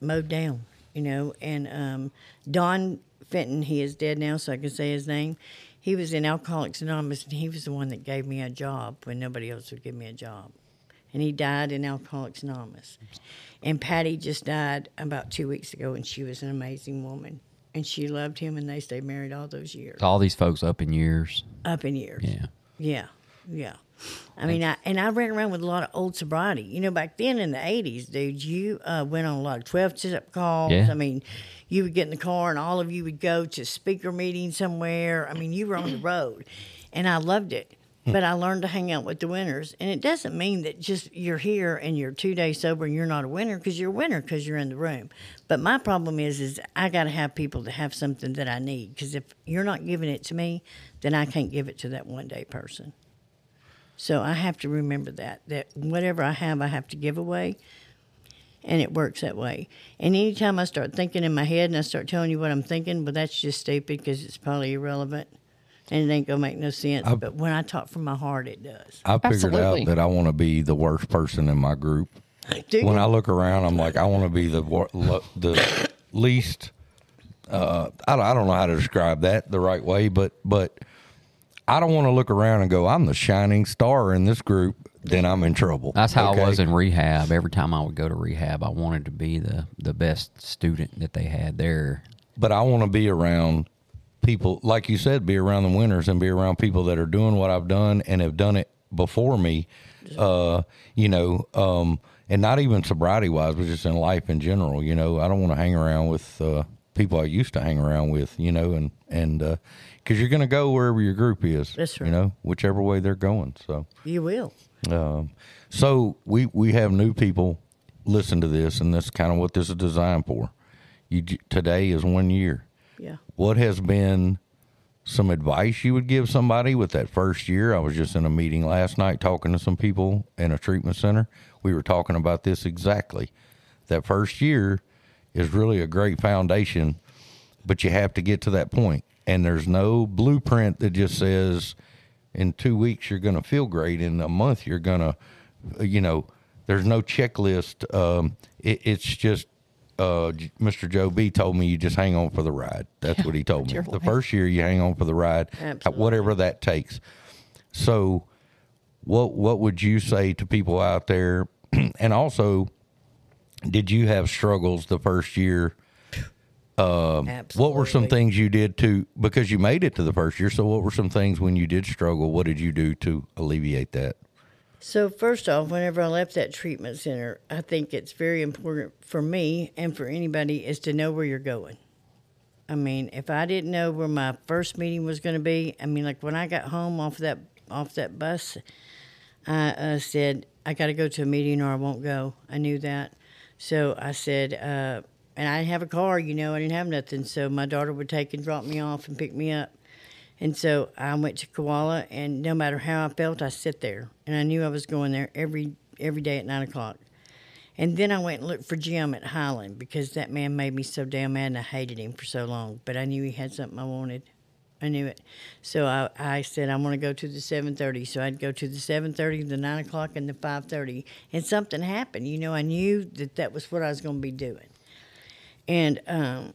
mowed down, you know. And um, Don Fenton, he is dead now, so I can say his name. He was in Alcoholics Anonymous, and he was the one that gave me a job when nobody else would give me a job. And he died in Alcoholics Anonymous. And Patty just died about two weeks ago, and she was an amazing woman. And she loved him, and they stayed married all those years, All these folks up in years. up in years. Yeah. Yeah, yeah. I mean, I and I ran around with a lot of old sobriety. You know, back then in the eighties, dude, you uh, went on a lot of twelve step calls. Yeah. I mean, you would get in the car and all of you would go to speaker meeting somewhere. I mean, you were on the road, and I loved it. Hmm. but I learned to hang out with the winners. And it doesn't mean that just you're here and you're two days sober and you're not a winner because you're a winner because you're in the room. But my problem is, is I got to have people to have something that I need because if you're not giving it to me, then I can't give it to that one day person. So I have to remember that that whatever I have, I have to give away, and it works that way. And anytime I start thinking in my head and I start telling you what I'm thinking, well, that's just stupid because it's probably irrelevant and it ain't gonna make no sense. I- but when I talk from my heart, it does. I figured Absolutely. out that I want to be the worst person in my group. Do When you? I look around, I'm like, I want to be the lo- the least. Uh, I don't, I don't know how to describe that the right way, but but I don't want to look around and go, I'm the shining star in this group. Then I'm in trouble. That's how Okay? I was in rehab. Every time I would go to rehab, I wanted to be the the best student that they had there. but I want to be around people, like you said, be around the winners and be around people that are doing what I've done and have done it before me. Uh, you know, um, and not even sobriety wise, but just in life in general. You know, I don't want to hang around with uh, people I used to hang around with. You know, and and because you're going to go wherever your group is. That's right. You know, whichever way they're going. So. You will. Um, so we we have new people listen to this, and that's kind of what this is designed for. You today is one year. Yeah. What has been some advice you would give somebody with that first year? I was just in a meeting last night talking to some people in a treatment center. We were talking about this exactly. That first year is really a great foundation, but you have to get to that point. And there's no blueprint that just says in two weeks you're going to feel great. In a month you're going to, you know, there's no checklist. Um, it, it's just uh, Mr. Joe B told me you just hang on for the ride. That's what he told me. The first year you hang on for the ride, Absolutely. whatever that takes. So, what what would you say to people out there? and also, did you have struggles the first year? Absolutely. What were some things you did to because you made it to the first year? So, what were some things when you did struggle? What did you do to alleviate that? So first off, whenever I left that treatment center, I think it's very important for me and for anybody is to know where you're going. I mean, if I didn't know where my first meeting was going to be, I mean, like when I got home off that off that bus, I uh, said I got to go to a meeting or I won't go. I knew that, so I said, uh, and I didn't have a car, you know, I didn't have nothing, so my daughter would take and drop me off and pick me up. And so I went to Koala, and no matter how I felt, I sit there, and I knew I was going there every every day at nine o'clock. And then I went and looked for Jim at Highland because that man made me so damn mad, and I hated him for so long. But I knew he had something I wanted. I knew it. So I, I said I want to go to the seven thirty. So I'd go to the seven thirty, the nine o'clock, and the five thirty. And something happened. You know, I knew that that was what I was going to be doing. And um,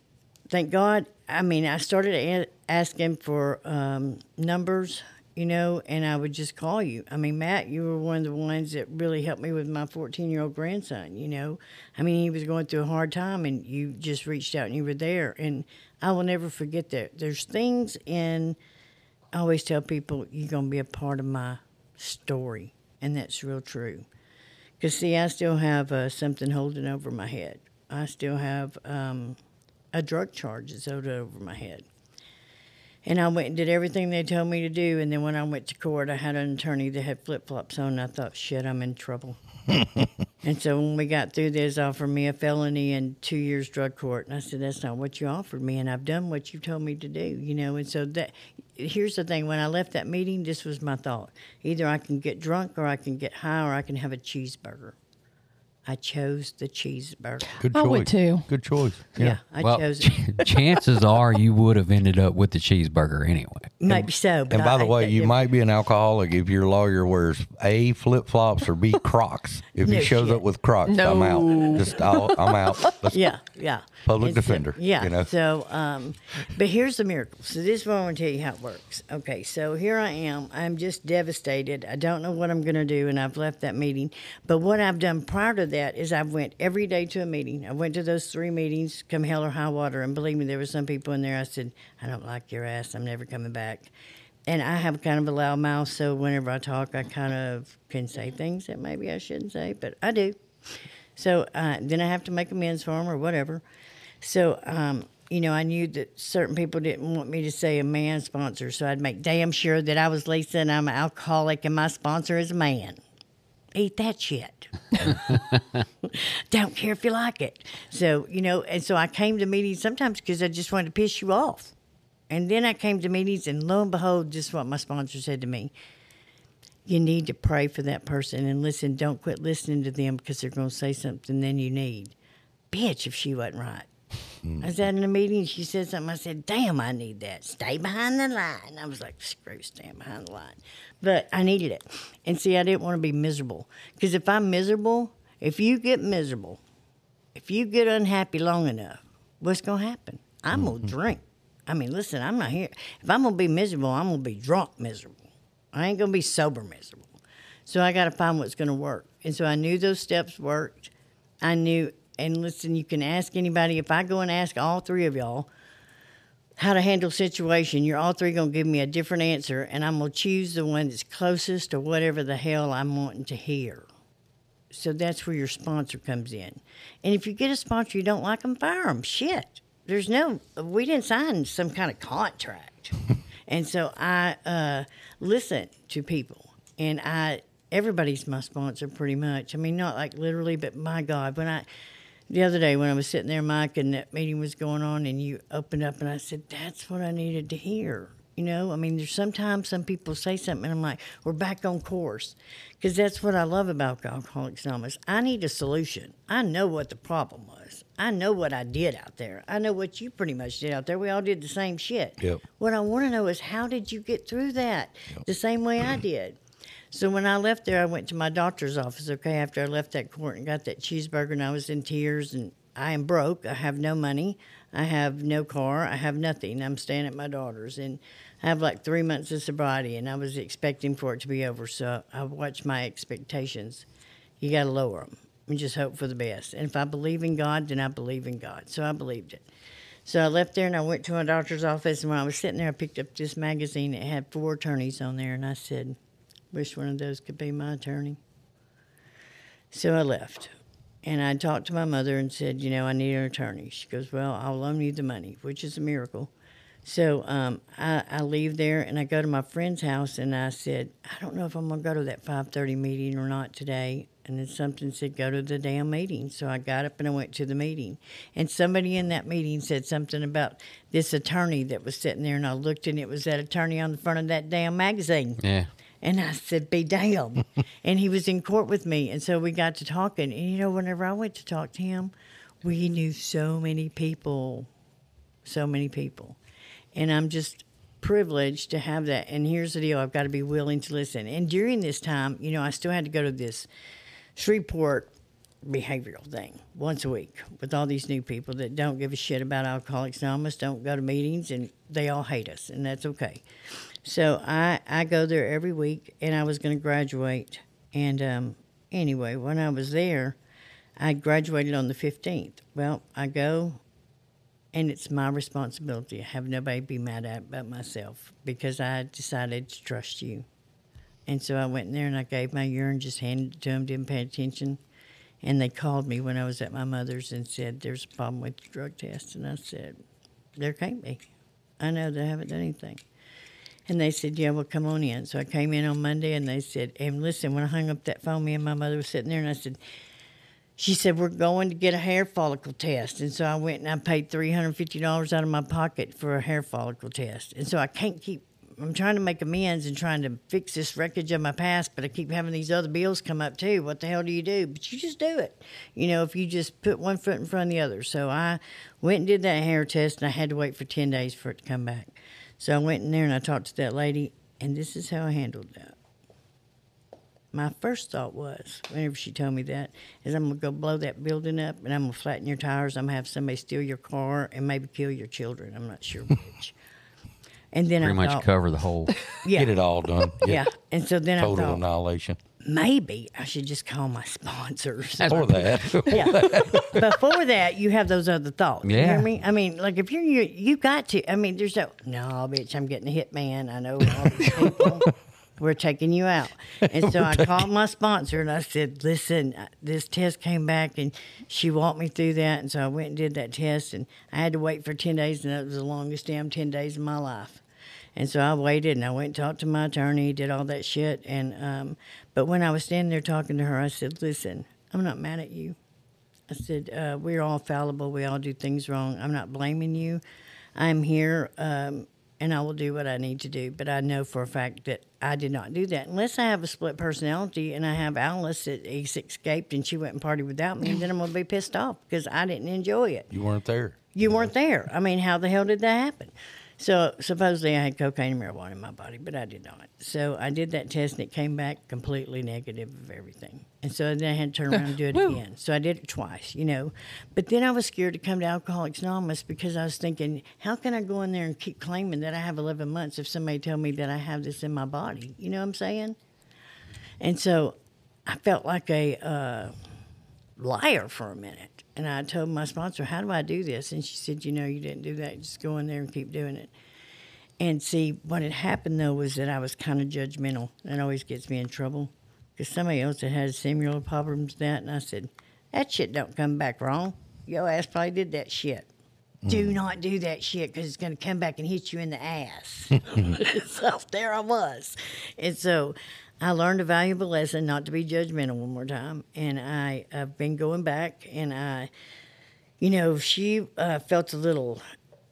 thank God, I mean, I started a- asking for um, numbers, you know, and I would just call you. I mean, Matt, you were one of the ones that really helped me with my 14 year old grandson, you know. I mean, he was going through a hard time, and you just reached out and you were there. And I will never forget that. There's things in, I always tell people, you're going to be a part of my story, and that's real true. Because, see, I still have uh, something holding over my head. I still have um, a drug charge that's owed over my head. And I went and did everything they told me to do. And then when I went to court, I had an attorney that had flip flops on. And I thought, shit, I'm in trouble. and so when we got through this, offered me a felony and two years drug court. And I said, that's not what you offered me. And I've done what you told me to do, you know. And so that here's the thing when I left that meeting, this was my thought either I can get drunk or I can get high or I can have a cheeseburger. I chose the cheeseburger. Good I would too. Good choice. Yeah, I well, chose it. chances are you would have ended up with the cheeseburger anyway. Maybe so. But And by I- the way, you might be an alcoholic if your lawyer wears A flip flops or B Crocs. If No he shows shit. up with Crocs, I'm out. Just I'll, I'm out. Let's- Yeah, yeah. Public And so- defender, yeah. you know. So, um, but here's the miracle. So this is what I want to tell you how it works. Okay, so here I am. I'm just devastated. I don't know what I'm going to do, and I've left that meeting. But what I've done prior to that is I've went every day to a meeting. I went to those three meetings, come hell or high water, and believe me, there were some people in there. I said, I don't like your ass. I'm never coming back. And I have kind of a loud mouth, so whenever I talk, I kind of can say things that maybe I shouldn't say, but I do. So uh, then I have to make amends for them or whatever. So um, you know, I knew that certain people didn't want me to say a man sponsor, so I'd make damn sure that I was Lisa and I'm an alcoholic and my sponsor is a man. Eat that shit. Don't care if you like it. So, you know, and so I came to meetings sometimes because I just wanted to piss you off. And then I came to meetings, and lo and behold, just what my sponsor said to me you need to pray for that person and listen. Don't quit listening to them because they're going to say something then you need. Bitch, if she wasn't right. I was at in a meeting. She said something. I said, "Damn, I need that. Stay behind the line." I was like, "Screw staying behind the line," but I needed it. And see, I didn't want to be miserable because if I'm miserable, if you get miserable, if you get unhappy long enough, what's gonna happen? I'm gonna mm-hmm. drink. I mean, listen, I'm not here. If I'm gonna be miserable, I'm gonna be drunk miserable. I ain't gonna be sober miserable. So I got to find what's going to work. And so I knew those steps worked. I knew, and listen, you can ask anybody. If I go and ask all three of y'all how to handle situation, you're all three going to give me a different answer, and I'm going to choose the one that's closest to whatever the hell I'm wanting to hear. So that's where your sponsor comes in. And if you get a sponsor you don't like them, fire them. Shit. There's no, we didn't sign some kind of contract. and so I uh, listen to people. And I, everybody's my sponsor pretty much. I mean, not like literally, but my God, when I, the other day when I was sitting there, Mike, and that meeting was going on, and you opened up, and I said, "That's what I needed to hear." You know, I mean, there's sometimes some people say something, and I'm like, "We're back on course," because that's what I love about Alcoholics Anonymous. I need a solution. I know what the problem was. I know what I did out there. I know what you pretty much did out there. We all did the same shit. Yep. What I want to know is how did you get through that the same way I did? So when I left there, I went to my doctor's office, okay, after I left that court and got that cheeseburger, and I was in tears, and I am broke. I have no money. I have no car. I have nothing. I'm staying at my daughter's, and I have like three months of sobriety, and I was expecting for it to be over. So I watched my expectations. You got to lower them and just hope for the best. And if I believe in God, then I believe in God. So I believed it. So I left there and I went to my doctor's office. And when I was sitting there, I picked up this magazine. It had four attorneys on there, and I said, Wish one of those could be my attorney. So I left. And I talked to my mother and said, You know, I need an attorney. She goes, Well, I'll loan you the money, which is a miracle. So um, I, I leave there and I go to my friend's house and I said, I don't know if I'm going to go to that 5:30 meeting or not today. And then something said, go to the damn meeting. So I got up and I went to the meeting. And somebody in that meeting said something about this attorney that was sitting there. And I looked and it was that attorney on the front of that damn magazine. Yeah. And I said, be damned. and he was in court with me. And so we got to talking. And you know, whenever I went to talk to him, we knew so many people, so many people. And I'm just privileged to have that. And here's the deal I've got to be willing to listen. And during this time, you know, I still had to go to this Shreveport behavioral thing once a week with all these new people that don't give a shit about Alcoholics Anonymous, don't go to meetings, and they all hate us, and that's okay. So I, I go there every week, and I was going to graduate. And um, anyway, when I was there, I graduated on the 15th. Well, I go, and it's my responsibility. I have nobody be mad at but myself because I decided to trust you. And so I went in there and I gave my urine, just handed it to him, didn't pay attention. And they called me when I was at my mother's and said, There's a problem with your drug test. And I said, There can't be. I know they haven't done anything. And they said, Yeah, well, come on in. So I came in on Monday and they said, And listen, when I hung up that phone, me and my mother was sitting there and I said, she said, We're going to get a hair follicle test. And so I went and I paid $350 out of my pocket for a hair follicle test. And so I can't keep, I'm trying to make amends and trying to fix this wreckage of my past, but I keep having these other bills come up too. What the hell do you do? But you just do it, you know, if you just put one foot in front of the other. So I went and did that hair test and I had to wait for 10 days for it to come back. So I went in there and I talked to that lady, and this is how I handled that my first thought was, whenever she told me that, is I'm gonna go blow that building up and I'm gonna flatten your tires. I'm gonna have somebody steal your car and maybe kill your children. I'm not sure which. And then I Pretty I much thought, cover the whole. yeah, Get it all done. yeah. And so then I thought. Total annihilation. maybe I should just call my sponsors. Before that. yeah. Before that, you have those other thoughts. You Yeah. hear me? I mean, like if you're you, you got to. I mean, there's no no, bitch. I'm getting a hit man. I know all these people. We're taking you out. And so I called my sponsor and I said, listen, uh, this test came back and she walked me through that. And so I went and did that test and I had to wait for 10 days and that was the longest damn 10 days of my life. And so I waited and I went and talked to my attorney, did all that shit. And, um, but when I was standing there talking to her, I said, listen, I'm not mad at you. I said, uh, we're all fallible. We all do things wrong. I'm not blaming you. I'm here um, and I will do what I need to do. But I know for a fact that I did not do that. Unless I have a split personality and I have Alice that escaped and she went and partied without me, then I'm going to be pissed off because I didn't enjoy it. You weren't there. You weren't there. I mean, how the hell did that happen? So supposedly I had cocaine and marijuana in my body, but I did not. So I did that test and it came back completely negative of everything. And so then I had to turn around and do it again. So I did it twice, you know. But then I was scared to come to Alcoholics Anonymous because I was thinking, how can I go in there and keep claiming that I have 11 months if somebody tell me that I have this in my body? You know what I'm saying? And so I felt like a uh, liar for a minute. And I told my sponsor, How do I do this? And she said, You know, you didn't do that. Just go in there and keep doing it. And see, what had happened though was that I was kind of judgmental. That always gets me in trouble because somebody else had had similar problems that. And I said, That shit don't come back wrong. Your ass probably did that shit. Hmm. Do not do that shit because it's going to come back and hit you in the ass. so there I was. And so I learned a valuable lesson not to be judgmental one more time. And I, I've been going back and I, you know, she uh, felt a little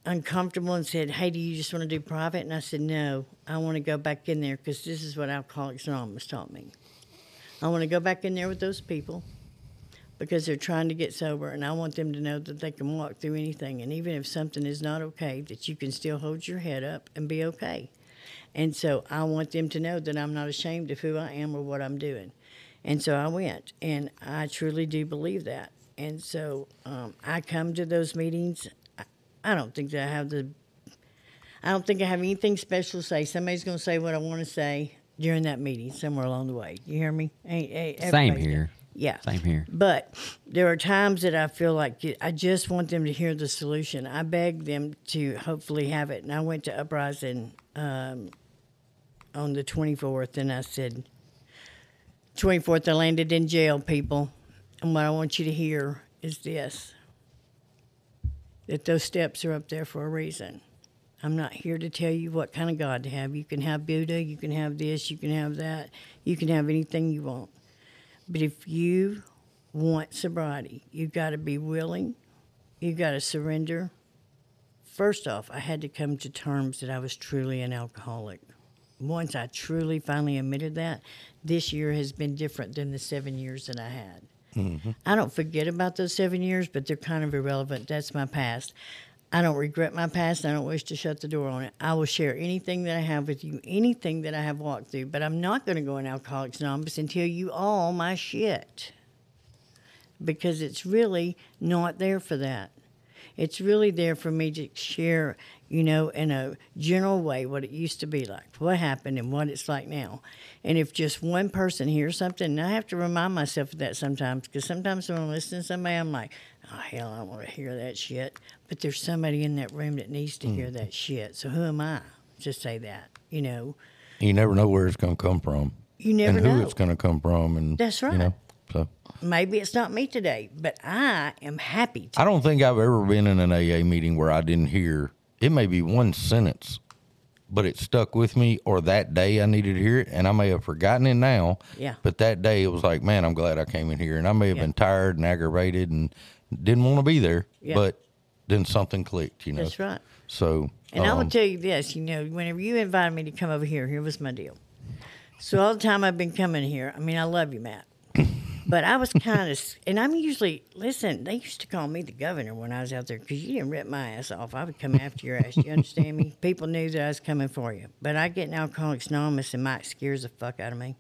uncomfortable and said, Hey, do you just want to do private? And I said, No, I want to go back in there because this is what Alcoholics Anonymous taught me. I want to go back in there with those people because they're trying to get sober and I want them to know that they can walk through anything and even if something is not okay that you can still hold your head up and be okay. And so I want them to know that I'm not ashamed of who I am or what I'm doing. And so I went and I truly do believe that. And so um, I come to those meetings. I, I don't think that I have the I don't think I have anything special to say. Somebody's going to say what I want to say during that meeting somewhere along the way. You hear me? Same here. yeah. Same here. But there are times that I feel like I just want them to hear the solution. I beg them to hopefully have it. And I went to Uprising um, on the 24th and I said, 24th, I landed in jail, people. And what I want you to hear is this that those steps are up there for a reason. I'm not here to tell you what kind of God to have. You can have Buddha, you can have this, you can have that, you can have anything you want. But if you want sobriety, you've got to be willing, You've got to surrender. First off, I had to come to terms that I was truly an alcoholic. Once I truly finally admitted that, this year has been different than the seven years that I had. Mm-hmm. I don't forget about those seven years, but they're kind of irrelevant. That's my past. I don't regret my past. I don't wish to shut the door on it. I will share anything that I have with you, anything that I have walked through, but I'm not going to go in Alcoholics Anonymous and tell you all my shit because it's really not there for that. It's really there for me to share, you know, in a general way what it used to be like, what happened, and what it's like now. And if just one person hears something, and I have to remind myself of that sometimes, because sometimes when I listen to somebody, I'm like, oh, hell, I don't want to hear that shit. But there's somebody in that room that needs to hear mm. that shit. So who am I to say that, you know? You never know where it's going to come from. You never and who know. it's going to come from. And That's You right. know, so Maybe it's not me today, but I am happy to. I don't think I've ever been in an AA meeting where I didn't hear. It may be one sentence, but it stuck with me. Or that day I needed to hear it, and I may have forgotten it now. Yeah. But that day it was like, man, I'm glad I came in here, and I may have Yeah. been tired and aggravated and didn't want to be there. Yeah. But then something clicked. You know. That's right. So. And I will um, tell you this, you know, whenever you invited me to come over here, here was my deal. So all the time I've been coming here, I mean, I love you, Matt. But I was kind of, and I'm usually, listen, they used to call me the governor when I was out there because you didn't rip my ass off. I would come after your ass. You understand me? People knew that I was coming for you. But I get in Alcoholics Anonymous and Mike scares the fuck out of me.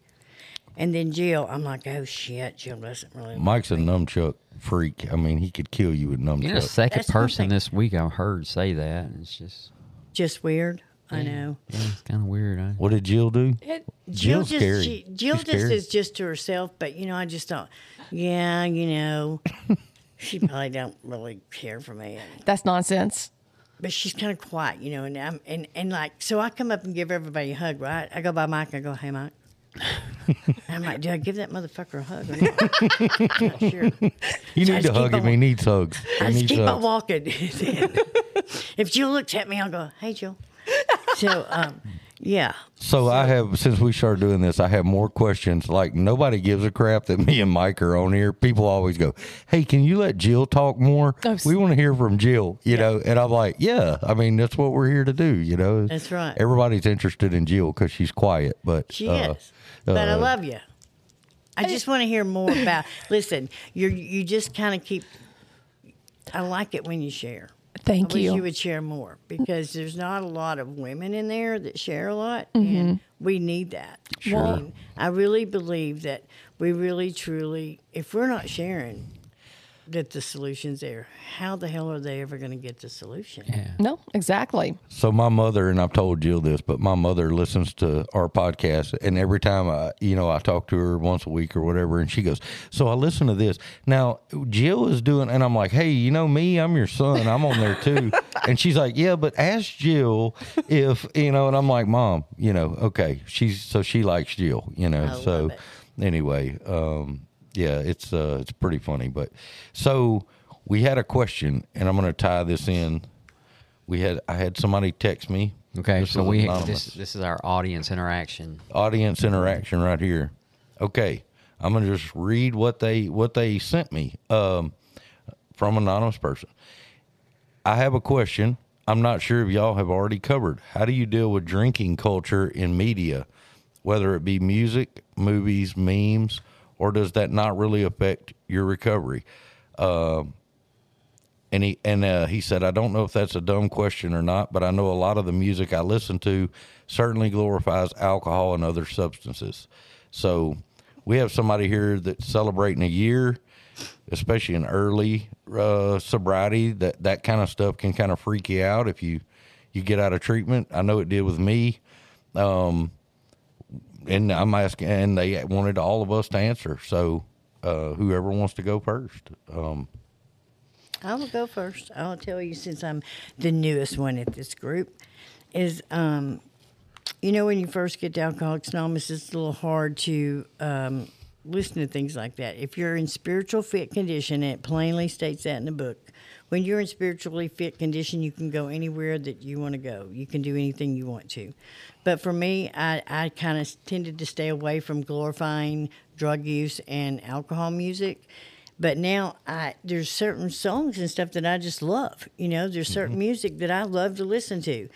And then Jill, I'm like, oh shit, Jill doesn't really. Mike's a nunchuck freak. I mean, he could kill you with nunchuck. You're the second That's person thing. this week I've heard say that. It's just, Just weird. I know. yeah, it's kind of weird. I, What did Jill do? It, Jill Jill's just scary. she, Jill She's just scary. is just to herself, but you know, I just thought, yeah, you know, she probably don't really care for me. That's nonsense. but she's kind of quiet, you know. And I'm and and like so, I come up and give everybody a hug, right? I go by Mike, I go, "Hey, Mike." I'm like, do I give that motherfucker a hug or not? I'm not sure. You So I need just to keep hug him. on- He needs hugs. He I just needs keep on hugs. walking. if Jill looks at me, I'll go, "Hey, Jill." So, um, yeah, So I have since we started doing this, I have more questions. Like nobody gives a crap that me and Mike are on here. People always go, "Hey, can you let Jill talk more? Oh, we want to hear from Jill." You know, and I'm like, "Yeah, I mean that's what we're here to do." You know, That's right. Everybody's interested in Jill because she's quiet, but she uh, is. But I uh, love you. I just want to hear more about. Listen, you you just kind of keep. I like it when you share. Thank I wish you. you would share more because there's not a lot of women in there that share a lot, Mm-hmm. and we need that. Sure. I, mean, I really believe that we really, truly, if we're not sharing that the solution's there, how the hell are they ever going to get the solution? Yeah. No, exactly. So my mother and I've told Jill this, but my mother listens to our podcast, and every time I, you know, I talk to her once a week or whatever, and she goes, "So I listen to this now." Jill is doing, and I'm like, "Hey, you know me? I'm your son. I'm on there too." and she's like, "Yeah, but ask Jill if you know." And I'm like, "Mom, you know, okay." She's so she likes Jill, you know. I so anyway, um, yeah, it's uh, it's pretty funny, but so we had a question, and I'm going to tie this in we had I had somebody text me. Okay, This so we anonymous. this this is our audience interaction. audience interaction right here. Okay, I'm gonna just read what they what they sent me um, from anonymous person. I have a question. I'm not sure if y'all have already covered. How do you deal with drinking culture in media, whether it be music, movies, memes, or does that not really affect your recovery? Um, and he and uh, he said, I don't know if that's a dumb question or not, but I know a lot of the music I listen to certainly glorifies alcohol and other substances. So we have somebody here that's celebrating a year, especially in early uh, sobriety. That that kind of stuff can kind of freak you out if you you get out of treatment. I know it did with me. Um, and I'm asking, and they wanted all of us to answer. So uh, whoever wants to go first. Um, I will go first. I'll tell you since I'm the newest one at this group. Is um, you know when you first get to Alcoholics Anonymous, it's a little hard to um, listen to things like that. If you're in spiritual fit condition, it plainly states that in the book. When you're in spiritually fit condition, you can go anywhere that you want to go. You can do anything you want to. But for me, I, I kind of tended to stay away from glorifying drug use and alcohol music but now I there's certain songs and stuff that I just love. You know, there's certain mm-hmm. music that I love to listen to,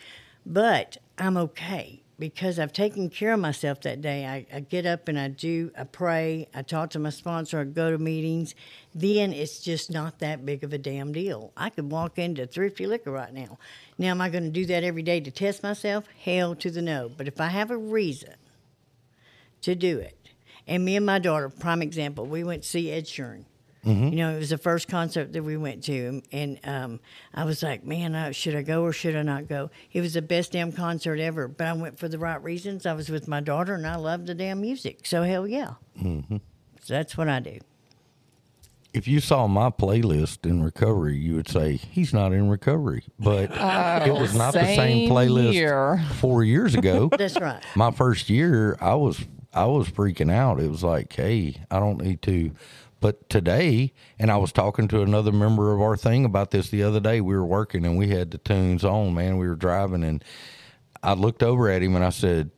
but I'm okay because I've taken care of myself that day. I, I get up and I do, I pray, I talk to my sponsor, I go to meetings. Then it's just not that big of a damn deal. I could walk into Thrifty Liquor right now. Now, am I going to do that every day to test myself? Hell to the no. But if I have a reason to do it, and me and my daughter, prime example, we went to see Ed Sheeran. You know, it was the first concert that we went to, and um, I was like, "Man, uh, should I go or should I not go?" It was the best damn concert ever, but I went for the right reasons. I was with my daughter, and I loved the damn music, so hell yeah. Mm-hmm. So that's what I do. if you saw my playlist in recovery, you would say he's not in recovery. But it was not the same same playlist year. four years ago. That's right. my first year, I was I was freaking out. It was like, hey, I don't need to. But today, and I was talking to another member of our thing about this the other day. We were working and we had the tunes on. Man, we were driving, and I looked over at him and I said,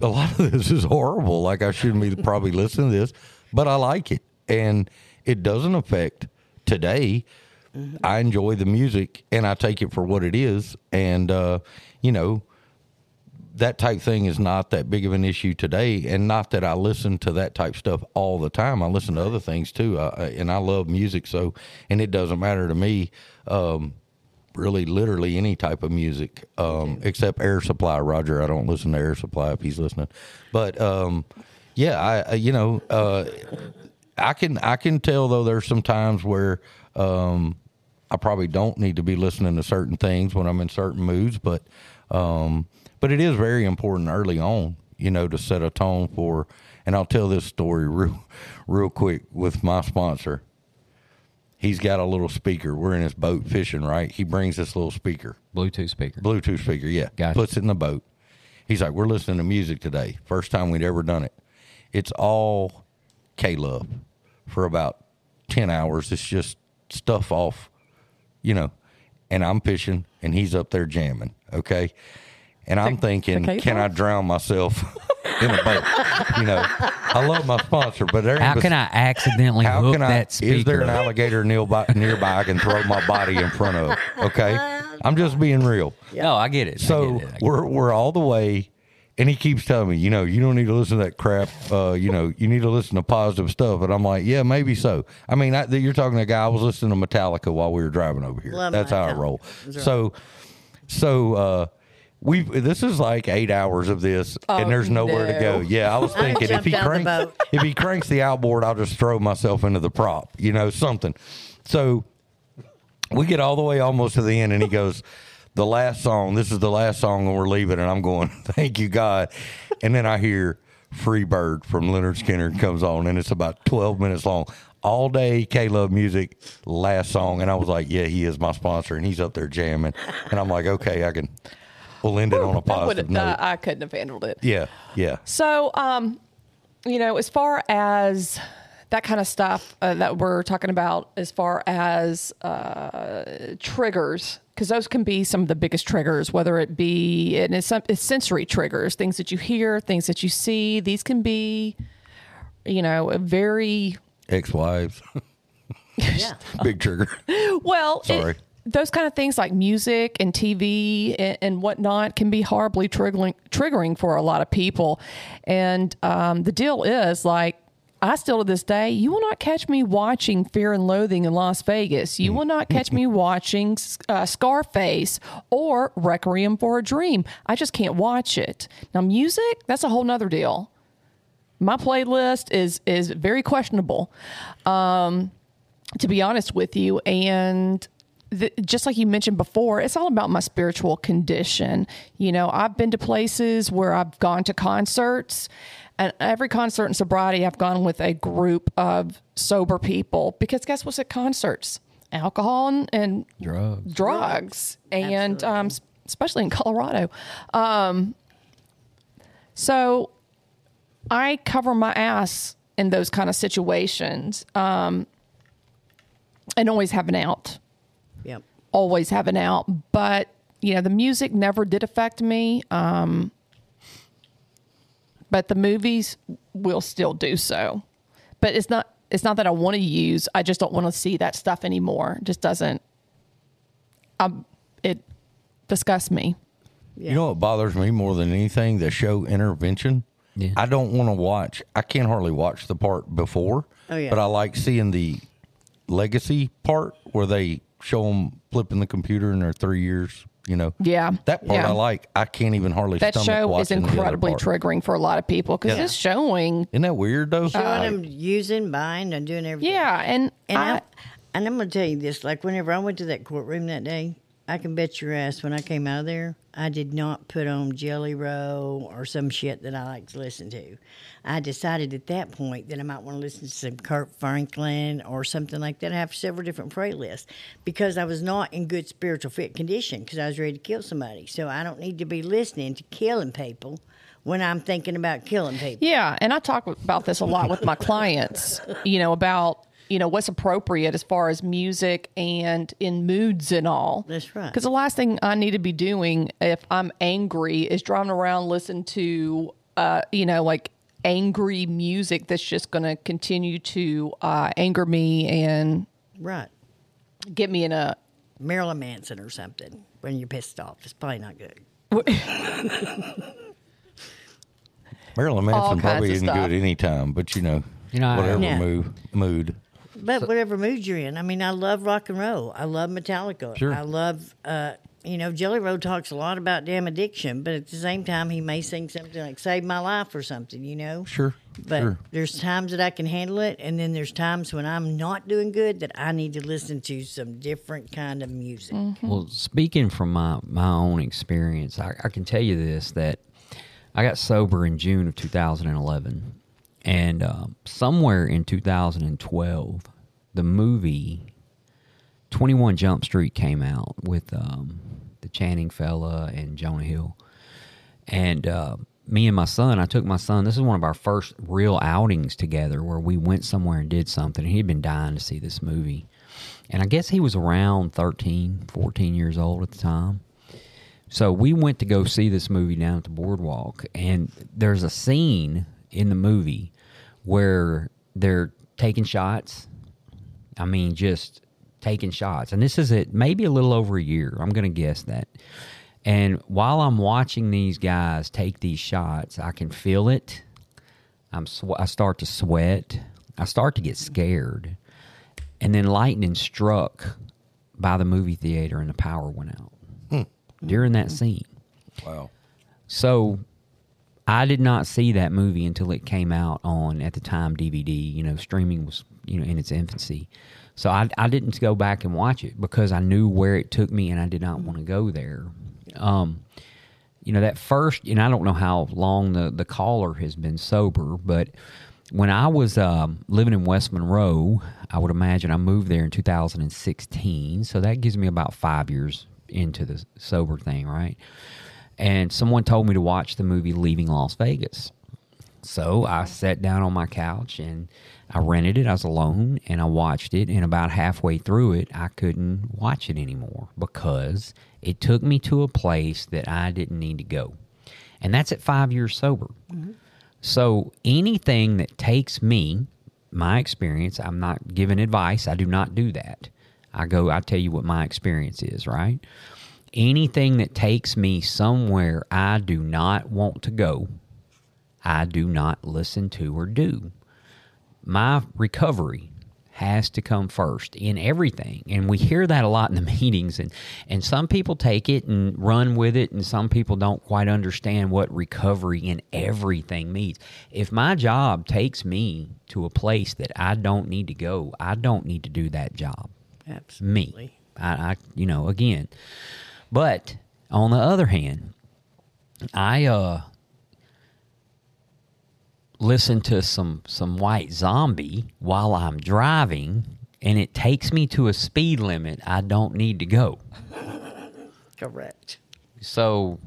"A lot of this is horrible. Like I shouldn't be probably listening to this, but I like it, and it doesn't affect today." I enjoy the music and I take it for what it is, and uh, you know that type thing is not that big of an issue today and not that i listen to that type stuff all the time. I listen to other things too. I, and i love music so and it doesn't matter to me um, really literally any type of music um, except air supply. Roger i don't listen to air supply if he's listening. But um, yeah i I- you know uh, i can i can tell though there's some times where um, I probably don't need to be listening to certain things when I'm in certain moods, but um, but it is very important early on, you know, to set a tone for. And I'll tell this story real real quick with my sponsor. He's got a little speaker. We're in his boat fishing, right? He brings this little speaker, Bluetooth speaker. Bluetooth speaker, yeah. Gotcha. Puts it in the boat. He's like, We're listening to music today. First time we'd ever done it. It's all K Love for about 10 hours. It's just stuff off, you know, and I'm fishing and he's up there jamming, okay? And I'm thinking, can I K-Love? drown myself in a boat? You know, I love my sponsor, but there How bes- can I accidentally how hook can I? that speaker? Is there an alligator nearby, nearby I can throw my body in front of? Okay, I'm just being real. No, I get it. So get it. Get we're we're all the way, and he keeps telling me, you know, you don't need to listen to that crap. Uh, you know, you need to listen to positive stuff. And I'm like, yeah, maybe so. I mean, I, you're talking to a guy. I was listening to Metallica while we were driving over here. Love That's how I roll. Right. So, so. uh we this is like eight hours of this, Oh, and there's nowhere to go. Yeah, I was thinking if he cranks if he cranks the outboard, I'll just throw myself into the prop, you know, something. So we get all the way almost to the end, and he goes, "The last song. This is the last song, and we're leaving." And I'm going, "Thank you, God." And then I hear "Free Bird" from Lynyrd Skynyrd comes on, and it's about 12 minutes long. All day, K Love music, last song, and I was like, "Yeah, he is my sponsor," and he's up there jamming, and I'm like, "Okay, I can." We'll end it on a positive note. uh, I couldn't have handled it. yeah, yeah. So, um, you know, as far as that kind of stuff uh, that we're talking about, as far as uh, triggers, because those can be some of the biggest triggers, whether it be and it's, it's sensory triggers, things that you hear, things that you see. These can be, you know, a very Ex-wives, Yeah. big trigger. well. it- Sorry. Those kind of things like music and TV and, and whatnot can be horribly triggering, triggering for a lot of people. And um, the deal is like, I still to this day, you will not catch me watching Fear and Loathing in Las Vegas. You will not catch me watching uh, Scarface or Requiem for a Dream. I just can't watch it. Now, music, that's a whole nother deal. My playlist is is very questionable to be honest with you. And the, just like you mentioned before, it's all about my spiritual condition. You know, I've been to places where I've gone to concerts, and every concert in sobriety, I've gone with a group of sober people because guess what's at concerts? Alcohol and, and Drugs. drugs, and um, especially in Colorado. Um, so I cover my ass in those kind of situations um, and always have an out. Yep. Always have an out. But, you know, the music never did affect me. Um, but the movies will still do so. But it's not. It's not that I want to use. I just don't want to see that stuff anymore. It just doesn't. Um, it disgusts me. Yeah. You know what bothers me more than anything? The show intervention. Yeah. I don't want to watch. I can't hardly watch the part before. Oh, yeah. But I like seeing the legacy part where they show them flipping the computer in their three years. You know. Yeah, That part yeah. I like. I can't even hardly. That show is watching the other incredibly triggering for a lot of people because Yeah. it's showing. Isn't that weird though? Showing uh, them using, buying, and doing everything. Yeah, and, And I, I, and I'm gonna tell you this: like whenever I went to that courtroom that day, I can bet your ass when I came out of there, I did not put on Jelly Roll or some shit that I like to listen to. I decided at that point that I might want to listen to some Kirk Franklin or something like that. I have several different playlists because I was not in good spiritual fit condition because I was ready to kill somebody. So I don't need to be listening to killing people when I'm thinking about killing people. yeah, and I talk about this a lot with my clients. You know about you know what's appropriate as far as music and in moods and all. That's right. Because the last thing I need to be doing if I'm angry is driving around listening to uh, you know like angry music that's just going to continue to uh, anger me and Right. get me in a Marilyn Manson or something when you're pissed off. It's probably not good. Marilyn Manson probably isn't stuff. good any time, but you know, You know, I- whatever Yeah. mood mood. But whatever mood you're in, I mean, I love rock and roll. I love Metallica. Sure. I love, uh, you know, Jelly Roll talks a lot about damn addiction, but at the same time, he may sing something like "Save My Life" or something, you know. Sure. But sure. there's times that I can handle it, and then there's times when I'm not doing good that I need to listen to some different kind of music. Mm-hmm. Well, speaking from my, my own experience, I, I can tell you this that I got sober in June of 2011. And um, somewhere in 2012, the movie 21 Jump Street came out with um, the Channing fella and Jonah Hill. And uh, me and my son, I took my son, this is one of our first real outings together where we went somewhere and did something. He'd been dying to see this movie. And I guess he was around 13, 14 years old at the time. So we went to go see this movie down at the boardwalk, and there's a scene in the movie where they're taking shots. I mean, just taking shots. And this is it, maybe a little over a year. I'm going to guess that. And while I'm watching these guys take these shots, I can feel it. I'm sw- I start to sweat. I start to get scared. And then lightning struck by the movie theater and the power went out hmm. during that scene. Wow. So I did not see that movie until it came out on at the time DVD. You know, streaming was you know in its infancy. So I I didn't go back and watch it because I knew where it took me and I did not want to go there. Um, you know that first, and I don't know how long the the caller has been sober, but when I was um, living in West Monroe, I would imagine I moved there in 2016. So that gives me about five years into the sober thing, right? And someone told me to watch the movie Leaving Las Vegas. So I sat down on my couch and I rented it. I was alone and I watched it. And about halfway through it, I couldn't watch it anymore because it took me to a place that I didn't need to go. And that's at five years sober. Mm-hmm. So anything that takes me, my experience, I'm not giving advice. I do not do that. I go, I tell you what my experience is, right? Anything that takes me somewhere I do not want to go, I do not listen to or do. My recovery has to come first in everything. And we hear that a lot in the meetings and and some people take it and run with it and some people don't quite understand what recovery in everything means. If my job takes me to a place that I don't need to go, I don't need to do that job Absolutely. me. I, I, you know, again. But on the other hand, I uh listen to some some white zombie while I'm driving and it takes me to a speed limit I don't need to go. Correct. So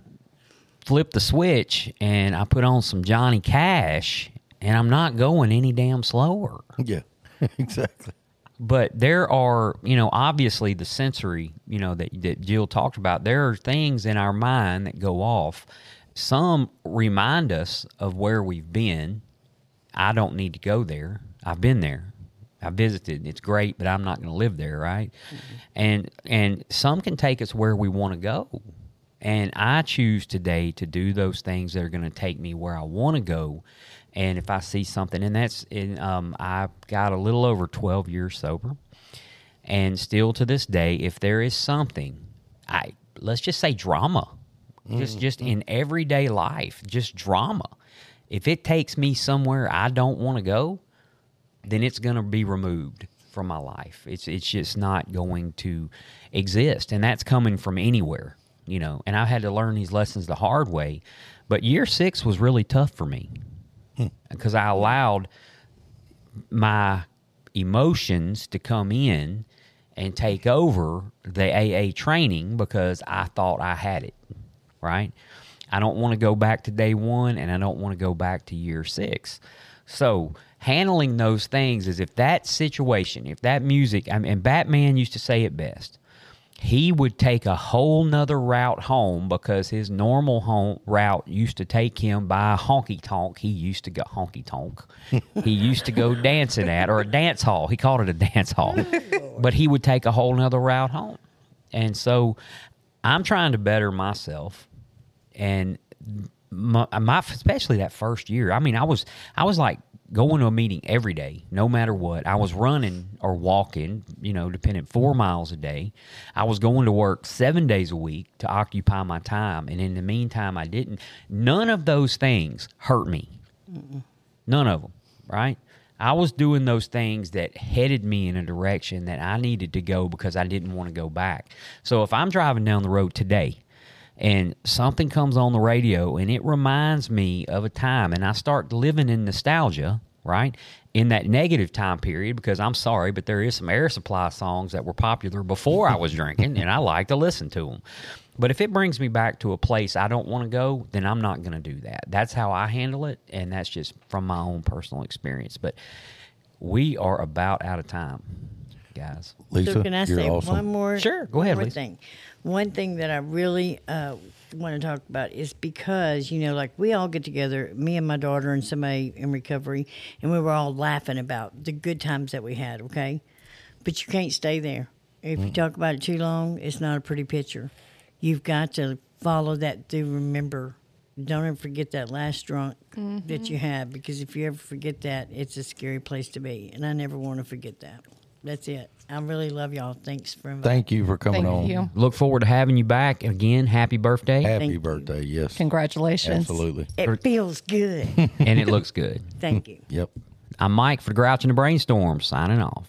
flip the switch and I put on some Johnny Cash and I'm not going any damn slower. Yeah. exactly. But there are you know obviously the sensory you know that, that jill talked about there are things in our mind that go off. Some remind us of where we've been. I don't need to go there. I've been there. I visited. It's great but i'm not going to live there right? Mm-hmm. And and some can take us where we want to go. And i choose today to do those things that are going to take me where i want to go and if I see something, and that's in, um, I've got a little over 12 years sober, and still to this day, if there is something, I let's just say drama, just just in everyday life, just drama. If it takes me somewhere I don't want to go, then it's going to be removed from my life. It's it's just not going to exist, and that's coming from anywhere, you know. And I had to learn these lessons the hard way. But year six was really tough for me because I allowed my emotions to come in and take over the AA training because I thought I had it, right? I don't want to go back to day one and I don't want to go back to year six. So, handling those things is if that situation, if that music, I mean, and Batman used to say it best he would take a whole nother route home because his normal home route used to take him by honky tonk. He used to go honky tonk. he used to go dancing at or a dance hall. He called it a dance hall, but he would take a whole nother route home. And so, I'm trying to better myself, and my, my especially that first year. I mean, I was I was like going to a meeting every day, no matter what. I was running or walking, you know, depending four miles a day. I was going to work seven days a week to occupy my time, and in the meantime, I didn't. None of those things hurt me. None of them, right? I was doing those things that headed me in a direction that I needed to go because I didn't want to go back. So if I'm driving down the road today and something comes on the radio and it reminds me of a time and I start living in nostalgia, right? In that negative time period, because I'm sorry, but there is some Air Supply songs that were popular before I was drinking, and I like to listen to them. But if it brings me back to a place I don't want to go, then I'm not going to do that. That's how I handle it, and that's just from my own personal experience. But we are about out of time, guys. Lisa, so can I you're say awesome. one more? Sure, go one ahead, more Lisa. thing. One thing that I really uh, want to talk about is because you know, like we all get together, me and my daughter and somebody in recovery, and we were all laughing about the good times that we had. Okay, but you can't stay there. If you talk about it too long, it's not a pretty picture. You've got to follow that through. Remember, don't ever forget that last drunk that you had because if you ever forget that, it's a scary place to be. And I never want to forget that. That's it. I really love y'all. Thanks for inviting. Thank you for coming Thank on. you. Look forward to having you back again. Happy birthday, Happy Thank you. birthday. Yes. Congratulations. Absolutely. It feels good. and it looks good. Thank you. Yep. I'm Mike for Grouch and the Brainstorm, signing off.